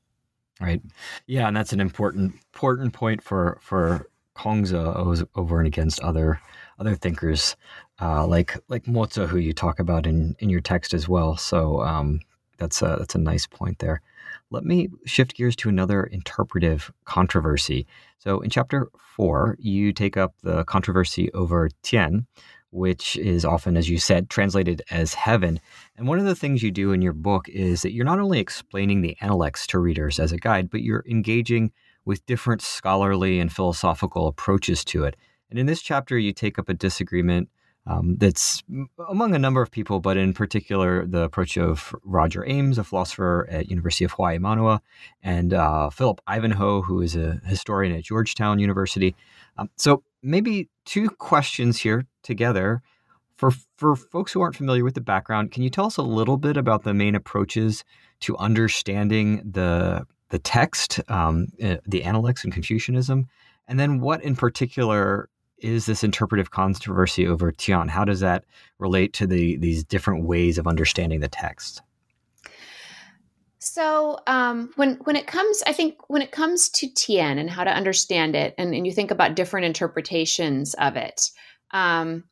Right. Yeah, and that's an important important point for for Kongzi over and against other other thinkers uh, like like Mozi, who you talk about in in your text as well. So um, that's a that's a nice point there. Let me shift gears to another interpretive controversy. So, in chapter four, you take up the controversy over Tian, which is often, as you said, translated as heaven. And one of the things you do in your book is that you're not only explaining the Analects to readers as a guide, but you're engaging with different scholarly and philosophical approaches to it. And in this chapter, you take up a disagreement um, that's among a number of people, but in particular the approach of Roger Ames, a philosopher at University of Hawaii Manoa, and uh, Philip Ivanhoe, who is a historian at Georgetown University. Um, so maybe two questions here together. For, for folks who aren't familiar with the background, can you tell us a little bit about the main approaches to understanding the the text, um, eh, the Analects and Confucianism, And then, what in particular is this interpretive controversy over Tian? How does that relate to the these different ways of understanding the text? So um, when when it comes, I think when it comes to Tian and how to understand it, and, and you think about different interpretations of it, um,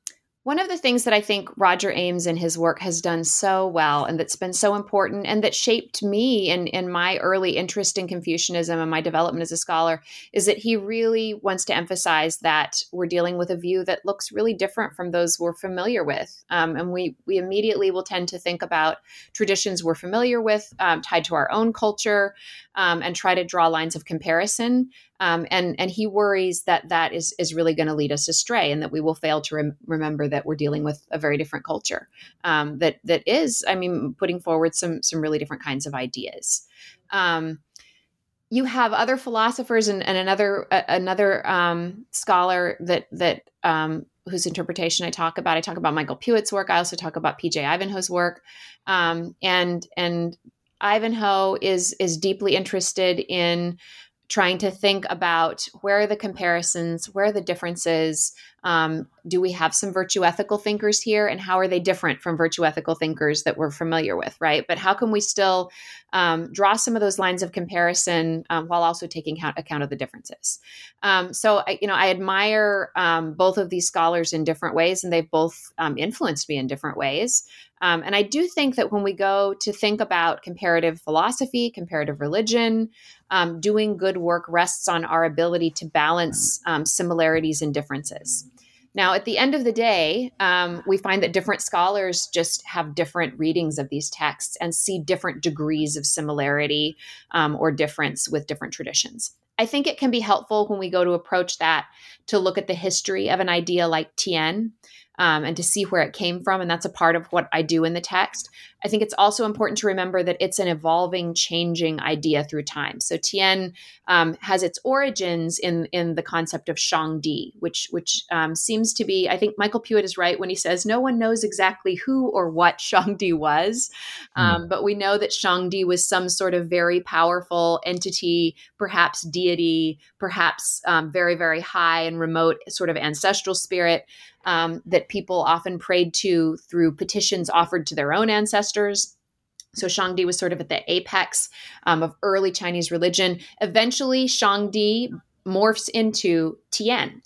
one of the things that I think Roger Ames and his work has done so well and that's been so important and that shaped me in, in my early interest in Confucianism and my development as a scholar is that he really wants to emphasize that we're dealing with a view that looks really different from those we're familiar with. Um, and we, we immediately will tend to think about traditions we're familiar with um, tied to our own culture um, and try to draw lines of comparison. Um, and and he worries that that is is really going to lead us astray, and that we will fail to rem- remember that we're dealing with a very different culture um, that that is, I mean, putting forward some some really different kinds of ideas. Um, you have other philosophers and, and another uh, another um, scholar that that um, whose interpretation I talk about. I talk about Michael Puett's work. I also talk about P.J. Ivanhoe's work, um, and and Ivanhoe is is deeply interested in trying to think about where are the comparisons, where are the differences. Um, do we have some virtue ethical thinkers here, and how are they different from virtue ethical thinkers that we're familiar with, right? But how can we still um, draw some of those lines of comparison um, while also taking account, account of the differences? Um, so, I, you know, I admire um, both of these scholars in different ways, and they've both um, influenced me in different ways. And I do think that when we go to think about comparative philosophy, comparative religion, doing good work rests on our ability to balance similarities and differences. Now, at the end of the day, um, we find that different scholars just have different readings of these texts and see different degrees of similarity um, or difference with different traditions. I think it can be helpful when we go to approach that to look at the history of an idea like Tian um, and to see where it came from. And that's a part of what I do in the text. I think it's also important to remember that it's an evolving, changing idea through time. So Tian um, has its origins in in the concept of Shangdi, which which um, seems to be. I think Michael Puett is right when he says no one knows exactly who or what Shangdi was, mm. but we know that Shangdi was some sort of very powerful entity, perhaps deity, perhaps um, very very high and remote sort of ancestral spirit um, that people often prayed to through petitions offered to their own ancestors. So Shangdi was sort of at the apex um, of early Chinese religion. Eventually, Shangdi morphs into Tian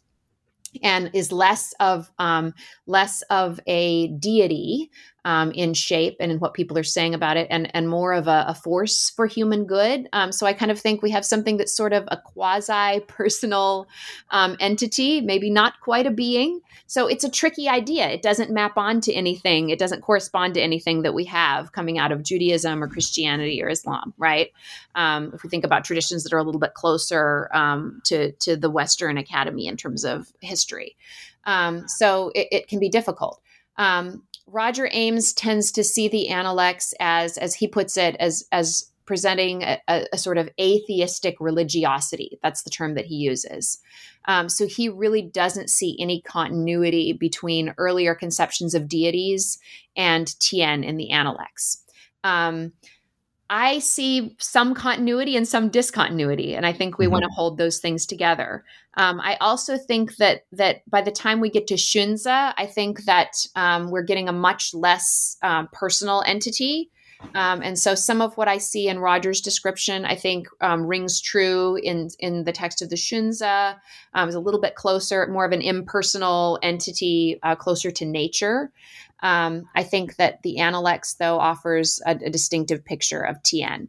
and is less of um, less of a deity um, in shape and in what people are saying about it, and and more of a, a force for human good. Um, so I kind of think we have something that's sort of a quasi personal um, entity, maybe not quite a being. So it's a tricky idea. It doesn't map onto anything. It doesn't correspond to anything that we have coming out of Judaism or Christianity or Islam, right? Um, if we think about traditions that are a little bit closer um, to to the Western Academy in terms of history. Um, so it, it, can be difficult. Um, Roger Ames tends to see the Analects as, as he puts it, as as presenting a, a, sort of atheistic religiosity. That's the term that he uses. Um, so he really doesn't see any continuity between earlier conceptions of deities and Tian in the Analects. Um, I see some continuity and some discontinuity, and I think we mm-hmm. want to hold those things together. Um, I also think that that by the time we get to Xunzi, I think that um, we're getting a much less um, personal entity. Um, and so some of what I see in Roger's description, I think, um, rings true in in the text of the Xunzi. Um, is a little bit closer, more of an impersonal entity, uh, closer to nature. Um, I think that the Analects, though, offers a, a distinctive picture of Tian.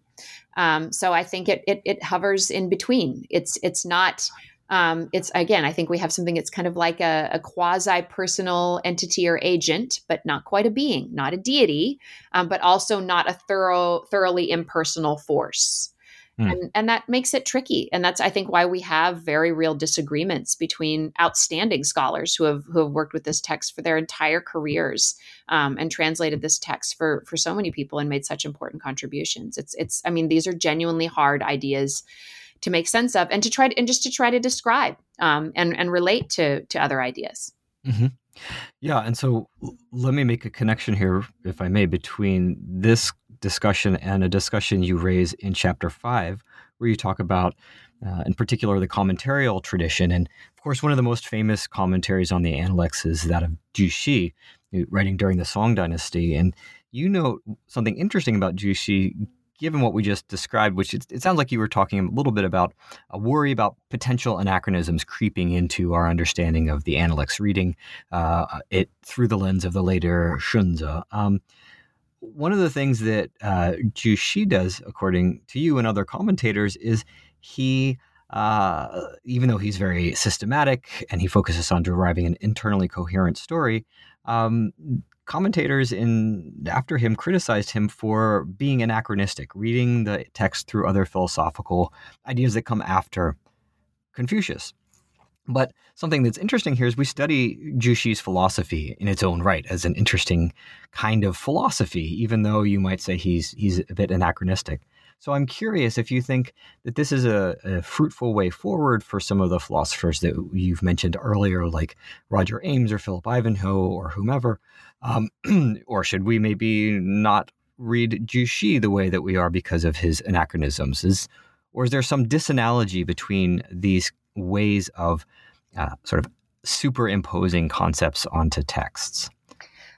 Um, so I think it, it, it hovers in between. It's it's not. Um, it's again, I think we have something that's kind of like a, a quasi personal entity or agent, but not quite a being, not a deity, um, but also not a thorough, thoroughly impersonal force. Mm. And, and that makes it tricky. And that's, I think, why we have very real disagreements between outstanding scholars who have, who have worked with this text for their entire careers um, and translated this text for, for so many people and made such important contributions. It's, it's, I mean, these are genuinely hard ideas to make sense of and to try to, and just to try to describe um, and, and relate to, to other ideas. Mm-hmm. Yeah. And so let me make a connection here, if I may, between this discussion and a discussion you raise in chapter five, where you talk about, uh, in particular, the commentarial tradition. And of course, one of the most famous commentaries on the Analects is that of Zhu Xi, writing during the Song Dynasty. And you note something interesting about Zhu Xi given what we just described, which it, it, sounds like you were talking a little bit about a worry about potential anachronisms creeping into our understanding of the Analects, reading uh, it through the lens of the later Xunzi. Um, one of the things that uh, Zhu Xi does, according to you and other commentators, is he, uh, even though he's very systematic and he focuses on deriving an internally coherent story, um, commentators in after him criticized him for being anachronistic, reading the text through other philosophical ideas that come after Confucius. But something that's interesting here is we study Zhu Xi's philosophy in its own right as an interesting kind of philosophy, even though you might say he's he's a bit anachronistic. So I'm curious if you think that this is a, a, fruitful way forward for some of the philosophers that you've mentioned earlier, like Roger Ames or Philip Ivanhoe or whomever, um, or should we maybe not read Zhu Xi the way that we are because of his anachronisms? Is or is there some disanalogy between these ways of uh, sort of superimposing concepts onto texts?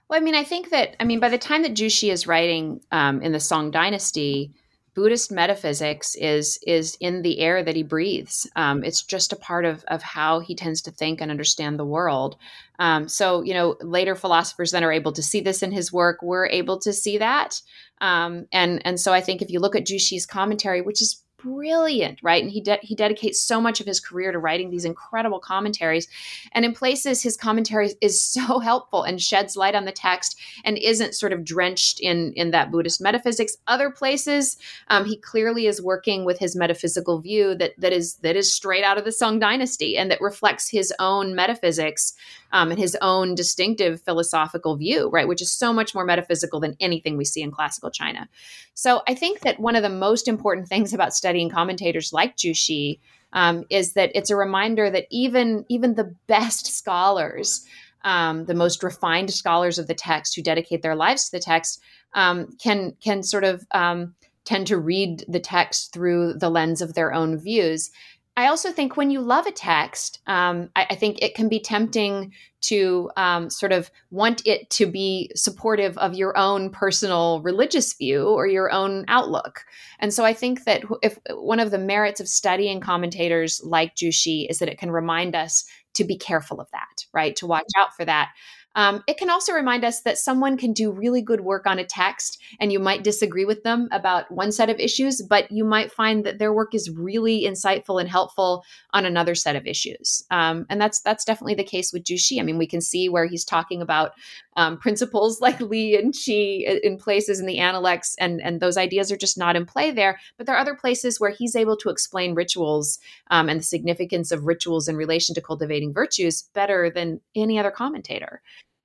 Well, I mean, I think that I mean by the time that Zhu Xi is writing um, in the Song Dynasty, Buddhist metaphysics is is in the air that he breathes. Um, it's just a part of of how he tends to think and understand the world. Um, so you know, later philosophers then are able to see this in his work. We're able to see that, um, and and so I think if you look at Zhu Xi's commentary, which is brilliant, right? And he de- he dedicates so much of his career to writing these incredible commentaries. And in places, his commentary is so helpful and sheds light on the text and isn't sort of drenched in in that Buddhist metaphysics. Other places, um, he clearly is working with his metaphysical view that that is that is straight out of the Song Dynasty and that reflects his own metaphysics um, and his own distinctive philosophical view, right? Which is so much more metaphysical than anything we see in classical China. So I think that one of the most important things about studying commentators like Zhu Xi um, is that it's a reminder that even even the best scholars, um, the most refined scholars of the text who dedicate their lives to the text, um, can can sort of um, tend to read the text through the lens of their own views. I also think when you love a text, um, I, I, think it can be tempting to um, sort of want it to be supportive of your own personal religious view or your own outlook. And so I think that if one of the merits of studying commentators like Zhu Xi is that it can remind us to be careful of that, right? To watch out for that. Um, it can also remind us that someone can do really good work on a text and you might disagree with them about one set of issues, but you might find that their work is really insightful and helpful on another set of issues. Um, and that's that's definitely the case with Zhu Xi. I mean, we can see where he's talking about um, principles like Li and Qi in places in the Analects, and, and those ideas are just not in play there. But there are other places where he's able to explain rituals um, and the significance of rituals in relation to cultivating virtues better than any other commentator.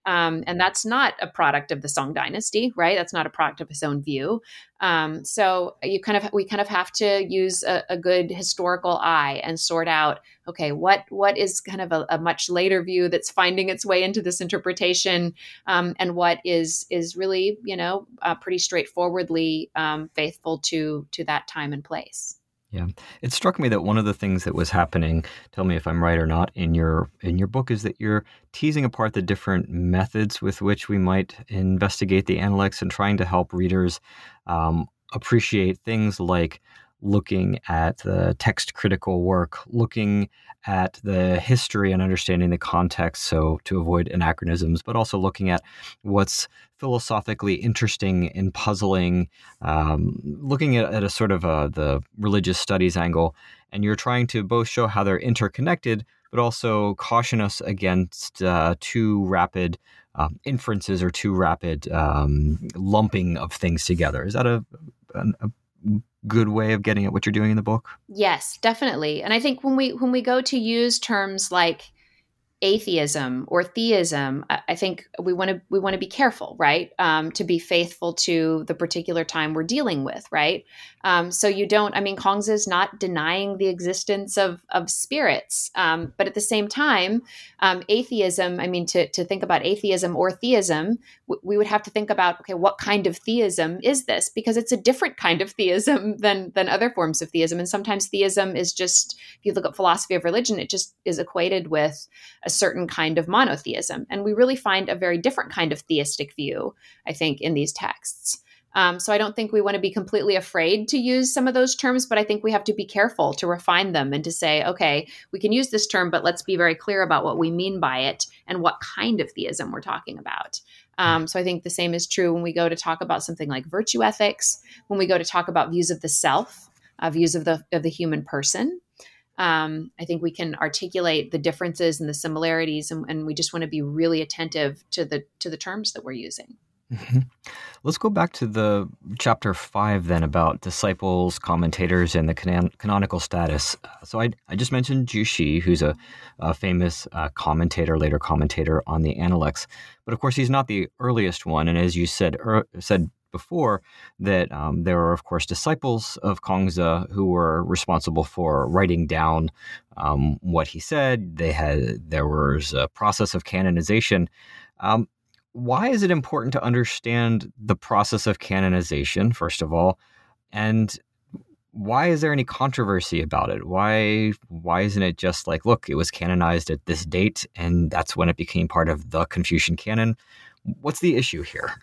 Um, and that's not a product of the Song Dynasty, right? That's not a product of his own view. Um, so you kind of we kind of have to use a, a, good historical eye and sort out, okay, what what is kind of a, a much later view that's finding its way into this interpretation, um, and what is is really you know uh, pretty straightforwardly um, faithful to to that time and place. Yeah, it struck me that one of the things that was happening, tell me if I'm right or not, in your in your book is that you're teasing apart the different methods with which we might investigate the Analects and trying to help readers um, appreciate things like looking at the text critical work, looking at the history and understanding the context, so to avoid anachronisms, but also looking at what's philosophically interesting and puzzling, um, looking at, at, a sort of a, the religious studies angle. And you're trying to both show how they're interconnected, but also caution us against uh, too rapid um, inferences or too rapid um, lumping of things together. Is that a, a, a good way of getting at what you're doing in the book? Yes, definitely. And I think when we when we go to use terms like atheism or theism, I think we want to we want to be careful, right? Um, to be faithful to the particular time we're dealing with, right? Um, so you don't. I mean, Kongzi is not denying the existence of of spirits, um, but at the same time, um, atheism. I mean, to to think about atheism or theism, w- we would have to think about okay, what kind of theism is this? Because it's a different kind of theism than than other forms of theism, and sometimes theism is just if you look at philosophy of religion, it just is equated with a certain kind of monotheism. And we really find a very different kind of theistic view, I think, in these texts. Um, so I don't think we want to be completely afraid to use some of those terms, but I think we have to be careful to refine them and to say, okay, we can use this term, but let's be very clear about what we mean by it and what kind of theism we're talking about. Um, so I think the same is true when we go to talk about something like virtue ethics, when we go to talk about views of the self, uh, views of the of the human person um, I think we can articulate the differences and the similarities, and, and, we just want to be really attentive to the to the terms that we're using. Mm-hmm. Let's go back to the chapter five then about disciples, commentators, and the canon- canonical status. So I, I just mentioned Zhu Xi, who's a, a famous uh, commentator, later commentator on the Analects, but of course he's not the earliest one. And as you said er, said before that um, there are, of course, disciples of Kongzi who were responsible for writing down um, what he said. They had there was a process of canonization. Um, why is it important to understand the process of canonization, first of all, and why is there any controversy about it? Why why isn't it just like, look, it was canonized at this date, and that's when it became part of the Confucian canon? What's the issue here?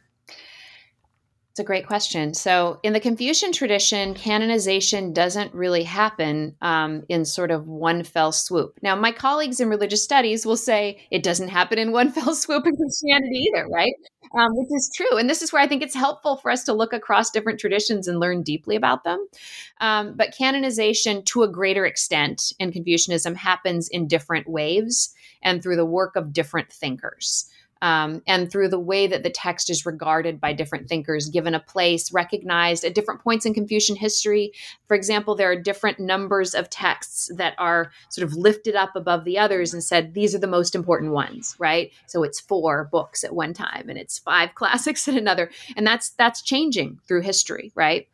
It's a great question. So, in the Confucian tradition, canonization doesn't really happen um, in sort of one fell swoop. Now, my colleagues in religious studies will say it doesn't happen in one fell swoop in Christianity either, right? Um, which is true. And this is where I think it's helpful for us to look across different traditions and learn deeply about them. Um, but canonization, to a greater extent in Confucianism, happens in different waves and through the work of different thinkers um, and through the way that the text is regarded by different thinkers, given a place, recognized at different points in Confucian history. For example, there are different numbers of texts that are sort of lifted up above the others and said, these are the most important ones, right? So it's four books at one time and it's five classics at another. And that's that's changing through history, right?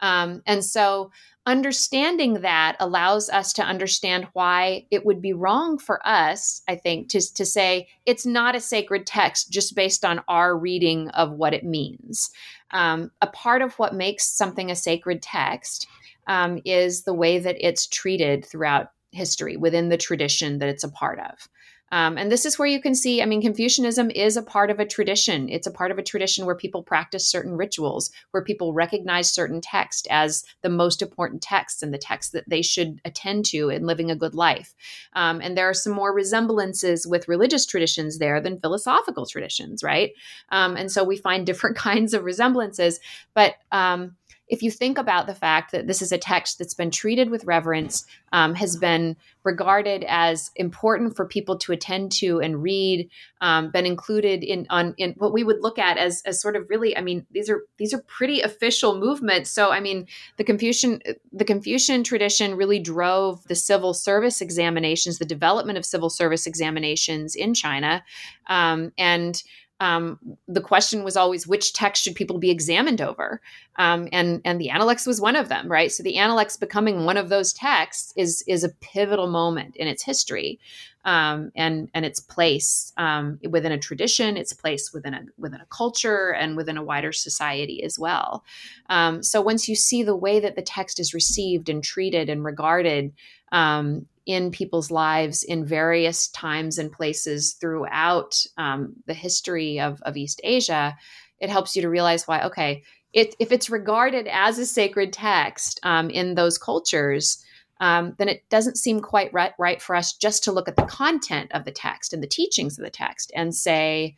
Um, and so understanding that allows us to understand why it would be wrong for us, I think, to, to say it's not a sacred text just based on our reading of what it means. Um, a part of what makes something a sacred text um, is the way that it's treated throughout history within the tradition that it's a part of. Um, and this is where you can see, I mean, Confucianism is a part of a tradition. It's a part of a tradition where people practice certain rituals, where people recognize certain texts as the most important texts and the texts that they should attend to in living a good life. Um, and there are some more resemblances with religious traditions there than philosophical traditions, right? Um, and so we find different kinds of resemblances. But um, if you think about the fact that this is a text that's been treated with reverence, um, has been regarded as important for people to attend to and read, um, been included in on in what we would look at as as sort of really, I mean, these are these are pretty official movements. So, I mean, the Confucian the Confucian tradition really drove the civil service examinations, the development of civil service examinations in China, um, and um, the question was always which text should people be examined over? Um, and and the analects was one of them right? So the analects becoming one of those texts is is a pivotal moment in its history um, and and its place um, within a tradition its place within a within a culture and within a wider society as well. Um, so once you see the way that the text is received and treated and regarded um, in people's lives in various times and places throughout um, the history of, of East Asia, it helps you to realize why, okay, it, if it's regarded as a sacred text um, in those cultures, um, then it doesn't seem quite right, right, for us just to look at the content of the text and the teachings of the text and say,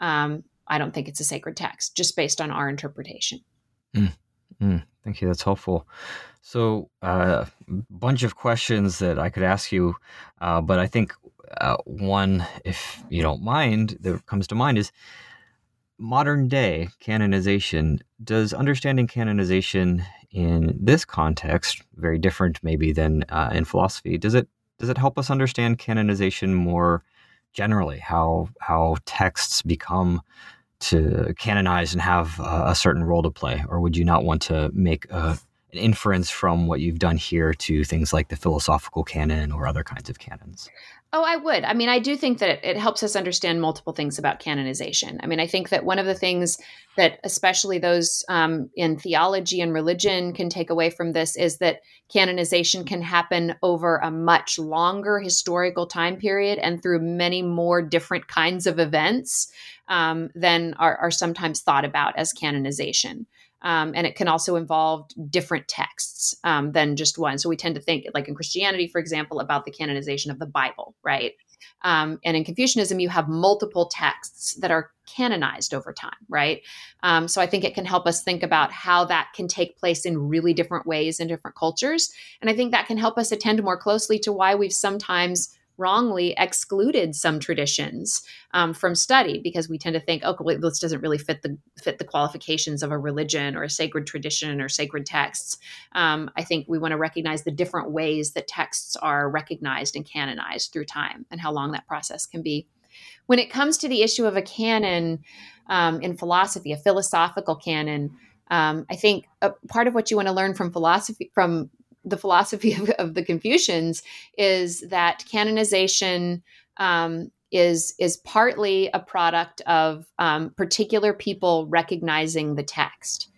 um, I don't think it's a sacred text, just based on our interpretation. Mm, mm, thank you. That's helpful. So, a uh, bunch of questions that I could ask you, uh, but I think uh, one, if you don't mind, that comes to mind is modern day canonization. Does understanding canonization in this context, very different maybe than uh, in philosophy, does it does it help us understand canonization more generally how how texts become to canonize and have a certain role to play, or would you not want to make a, inference from what you've done here to things like the philosophical canon or other kinds of canons? Oh, I would. I mean, I do think that it, helps us understand multiple things about canonization. I mean, I think that one of the things that, especially those um, in theology and religion, can take away from this is that canonization can happen over a much longer historical time period and through many more different kinds of events um, than are, are sometimes thought about as canonization. Um, and it can also involve different texts um, than just one. So we tend to think, like in Christianity, for example, about the canonization of the Bible, right? Um, and in Confucianism, you have multiple texts that are canonized over time, right? Um, so I think it can help us think about how that can take place in really different ways in different cultures. And I think that can help us attend more closely to why we've sometimes wrongly excluded some traditions um, from study because we tend to think, oh, well, this doesn't really fit the fit the qualifications of a religion or a sacred tradition or sacred texts. Um, I think we want to recognize the different ways that texts are recognized and canonized through time and how long that process can be. When it comes to the issue of a canon um, in philosophy, a philosophical canon, um, I think a, part of what you want to learn from philosophy from the philosophy of, of the Confucians is that canonization um, is is partly a product of um, particular people recognizing the text,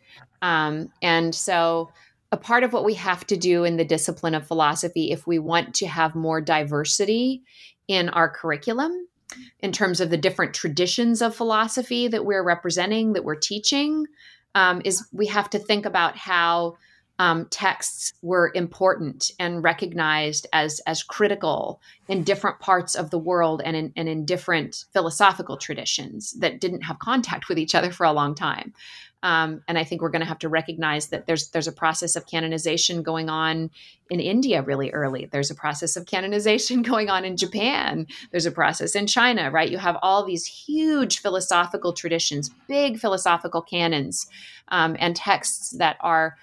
um, and so a part of what we have to do in the discipline of philosophy, if we want to have more diversity in our curriculum, in terms of the different traditions of philosophy that we're representing, that we're teaching, um, is we have to think about how um, texts were important and recognized as as critical in different parts of the world and in, and in different philosophical traditions that didn't have contact with each other for a long time. Um, and I think we're going to have to recognize that there's there's a process of canonization going on in India really early. There's a process of canonization going on in Japan. There's a process in China, right? You have all these huge philosophical traditions, big philosophical canons, um, and texts that are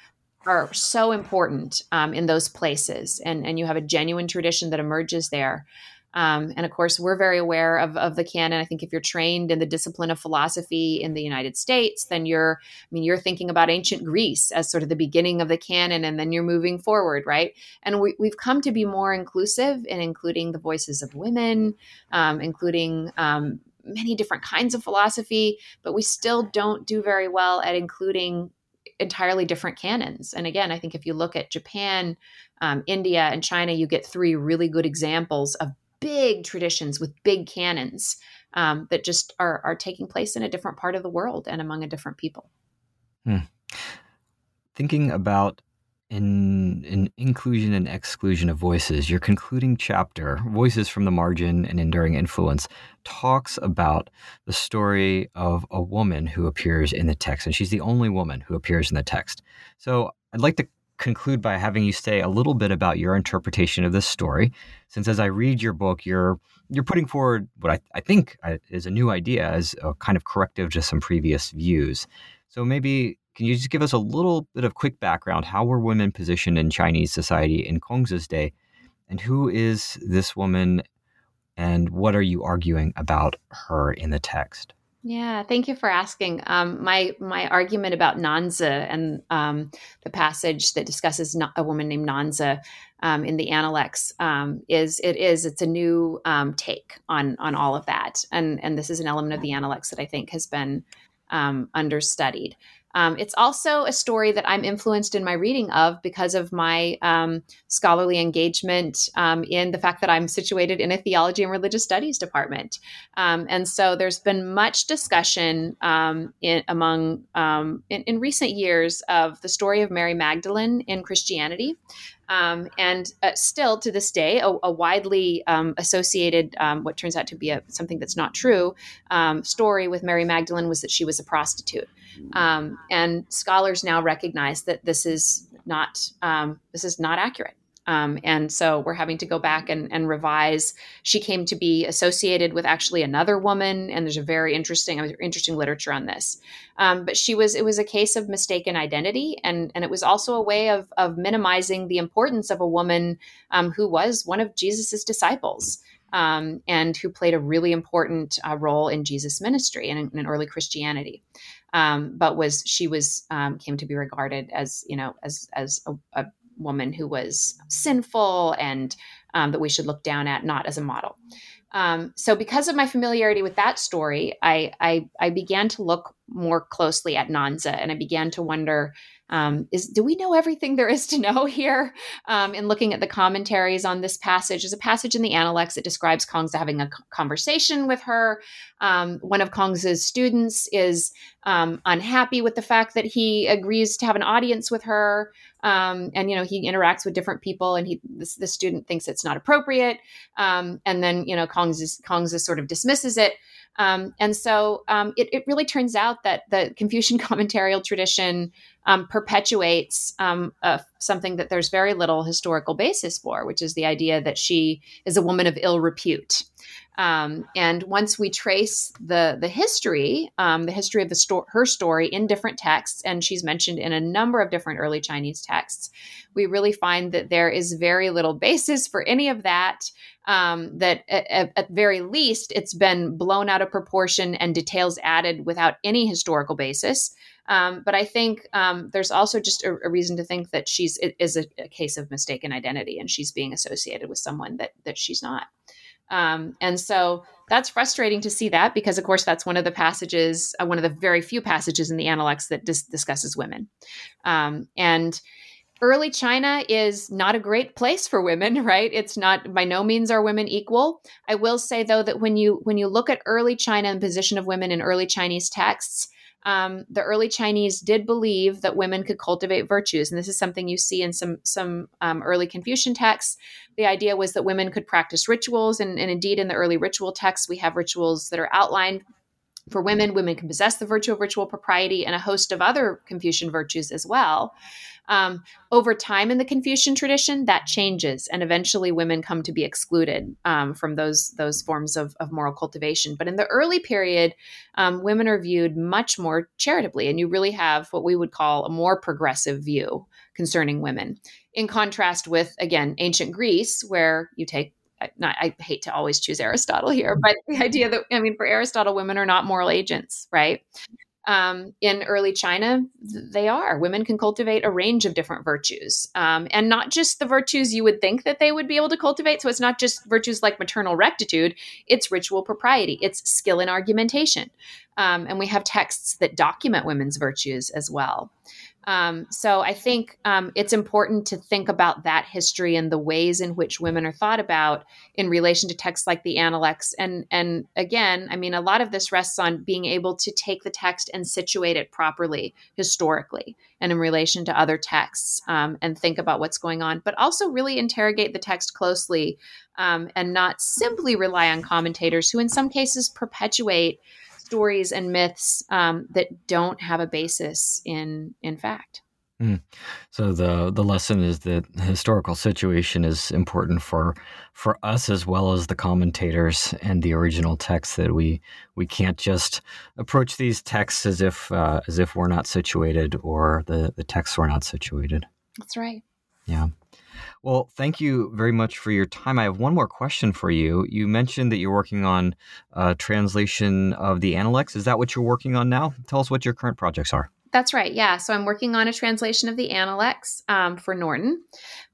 are so important um, in those places, and and you have a genuine tradition that emerges there. Um, and of course, we're very aware of, of the canon. I think if you're trained in the discipline of philosophy in the United States, then you're, I mean, you're thinking about ancient Greece as sort of the beginning of the canon, and then you're moving forward, right? And we, have come to be more inclusive in including the voices of women, um, including um, many different kinds of philosophy, but we still don't do very well at including entirely different canons. And again, I think if you look at Japan, um, India, and China, you get three really good examples of big traditions with big canons um, that just are, are taking place in a different part of the world and among a different people. Hmm. Thinking about in, in inclusion and exclusion of voices, your concluding chapter, Voices from the Margin and Enduring Influence, talks about the story of a woman who appears in the text, and she's the only woman who appears in the text. So I'd like to conclude by having you say a little bit about your interpretation of this story, since as I read your book, you're you're putting forward what I, I think uh, is a new idea as a kind of corrective to some previous views. So maybe can you just give us a little bit of quick background? How were women positioned in Chinese society in Kongzi's day? And who is this woman? And what are you arguing about her in the text? Yeah, thank you for asking. Um, my my argument about Nanzi and um, the passage that discusses a woman named Nanzi um, in the Analects um, is it is it's a new um, take on on all of that, and and this is an element of the Analects that I think has been um, understudied. Um, it's also a story that I'm influenced in my reading of because of my um, scholarly engagement um, in the fact that I'm situated in a theology and religious studies department. Um, and so there's been much discussion um, in, among in, in, recent years of the story of Mary Magdalene in Christianity. Um, and uh, still to this day, a, a widely um, associated, um, what turns out to be a, something that's not true, story with Mary Magdalene was that she was a prostitute. Um, and scholars now recognize that this is not um, this is not accurate. Um, and so we're having to go back and, and, revise. She came to be associated with actually another woman, and there's a very interesting, interesting literature on this. Um, but she was, it was a case of mistaken identity, and and it was also a way of of minimizing the importance of a woman um, who was one of Jesus's disciples. Um, and who played a really important uh, role in Jesus' ministry and in, in early Christianity. Um, but was she was um, came to be regarded as you know as as a, a woman who was sinful and um, that we should look down at, not as a model. Um, so, because of my familiarity with that story, I, I, I began to look more closely at Nanzi, and I began to wonder: um, is do we know everything there is to know here? Um, in looking at the commentaries on this passage, there's a passage in the Analects that describes Kongzi having a conversation with her. Um, one of Kongzi's students is um, unhappy with the fact that he agrees to have an audience with her. Um, and you know he interacts with different people, and he the student thinks it's not appropriate, um, and then you know Kongzi Kongzi sort of dismisses it. And so it, it, really turns out that the Confucian commentarial tradition um, perpetuates um, uh, something that there's very little historical basis for, which is the idea that she is a woman of ill repute. Um, and once we trace the the history, um, the history of the sto- her story in different texts, and she's mentioned in a number of different early Chinese texts, we really find that there is very little basis for any of that. Um, that at, at, very least, it's been blown out of proportion and details added without any historical basis. Um, but I think um, there's also just a, a, reason to think that she's is a, a, case of mistaken identity, and she's being associated with someone that that she's not. Um, and so that's frustrating to see that because, of course, that's one of the passages, uh, one of the very few passages in the Analects that dis- discusses women. Um, and early China is not a great place for women, right? It's not by no means are women equal. I will say though that when you when you look at early China and position of women in early Chinese texts, um, the early Chinese did believe that women could cultivate virtues, and this is something you see in some some um, early Confucian texts. The idea was that women could practice rituals, and, and indeed, in the early ritual texts, we have rituals that are outlined for women. Women can possess the virtue of ritual propriety and a host of other Confucian virtues as well. Um, over time in the Confucian tradition, that changes, and eventually women come to be excluded um, from those those forms of, of, moral cultivation. But in the early period, um, women are viewed much more charitably, and you really have what we would call a more progressive view concerning women. In contrast with again ancient Greece, where you take not, I hate to always choose Aristotle here, but the idea that I mean, for Aristotle, women are not moral agents, right? um, in early China, they are. Women can cultivate a range of different virtues, um, and not just the virtues you would think that they would be able to cultivate. So it's not just virtues like maternal rectitude; it's ritual propriety, it's skill in argumentation, um, and we have texts that document women's virtues as well. Um, so I think um, it's important to think about that history and the ways in which women are thought about in relation to texts like the Analects. And and again, I mean, a lot of this rests on being able to take the text and situate it properly historically and in relation to other texts, um, and think about what's going on, but also really interrogate the text closely um, and not simply rely on commentators who, in some cases, perpetuate stories and myths um, that don't have a basis in in fact. Mm. So the the lesson is that the historical situation is important for for us as well as the commentators and the original texts. That we we can't just approach these texts as if uh, as if we're not situated or the the texts were not situated. That's right. Yeah. Well, thank you very much for your time. I have one more question for you. You mentioned that you're working on a translation of the Analects. Is that what you're working on now? Tell us what your current projects are. That's right. Yeah. So I'm working on a translation of the Analects um, for Norton.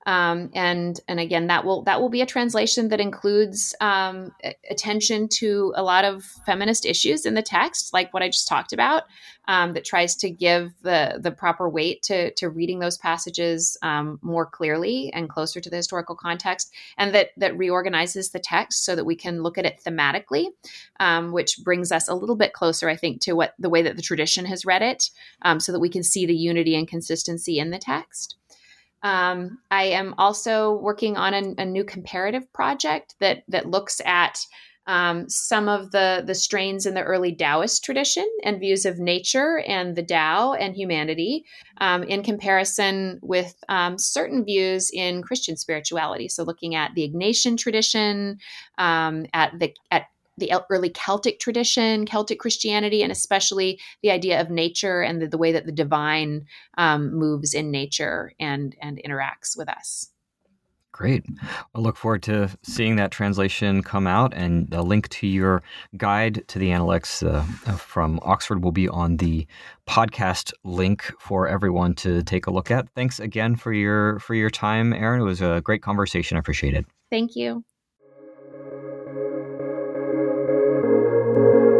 Um, and and again that will that will be a translation that includes um, attention to a lot of feminist issues in the text, like what I just talked about, um, that tries to give the the proper weight to to reading those passages um, more clearly and closer to the historical context, and that that reorganizes the text so that we can look at it thematically, um, which brings us a little bit closer, I think, to what the way that the tradition has read it, um, so that we can see the unity and consistency in the text. Um, I am also working on a, a, new comparative project that that looks at um, some of the the strains in the early Taoist tradition and views of nature and the Tao and humanity, um, in comparison with um, certain views in Christian spirituality. So, looking at the Ignatian tradition, um, at the at the early Celtic tradition, Celtic Christianity, and especially the idea of nature and the, the way that the divine um, moves in nature and and interacts with us. Great. I look forward to seeing that translation come out, and a link to your guide to the Analects uh, from Oxford will be on the podcast link for everyone to take a look at. Thanks again for your for your time, Erin. It was a great conversation. I appreciate it. Thank you. thank you.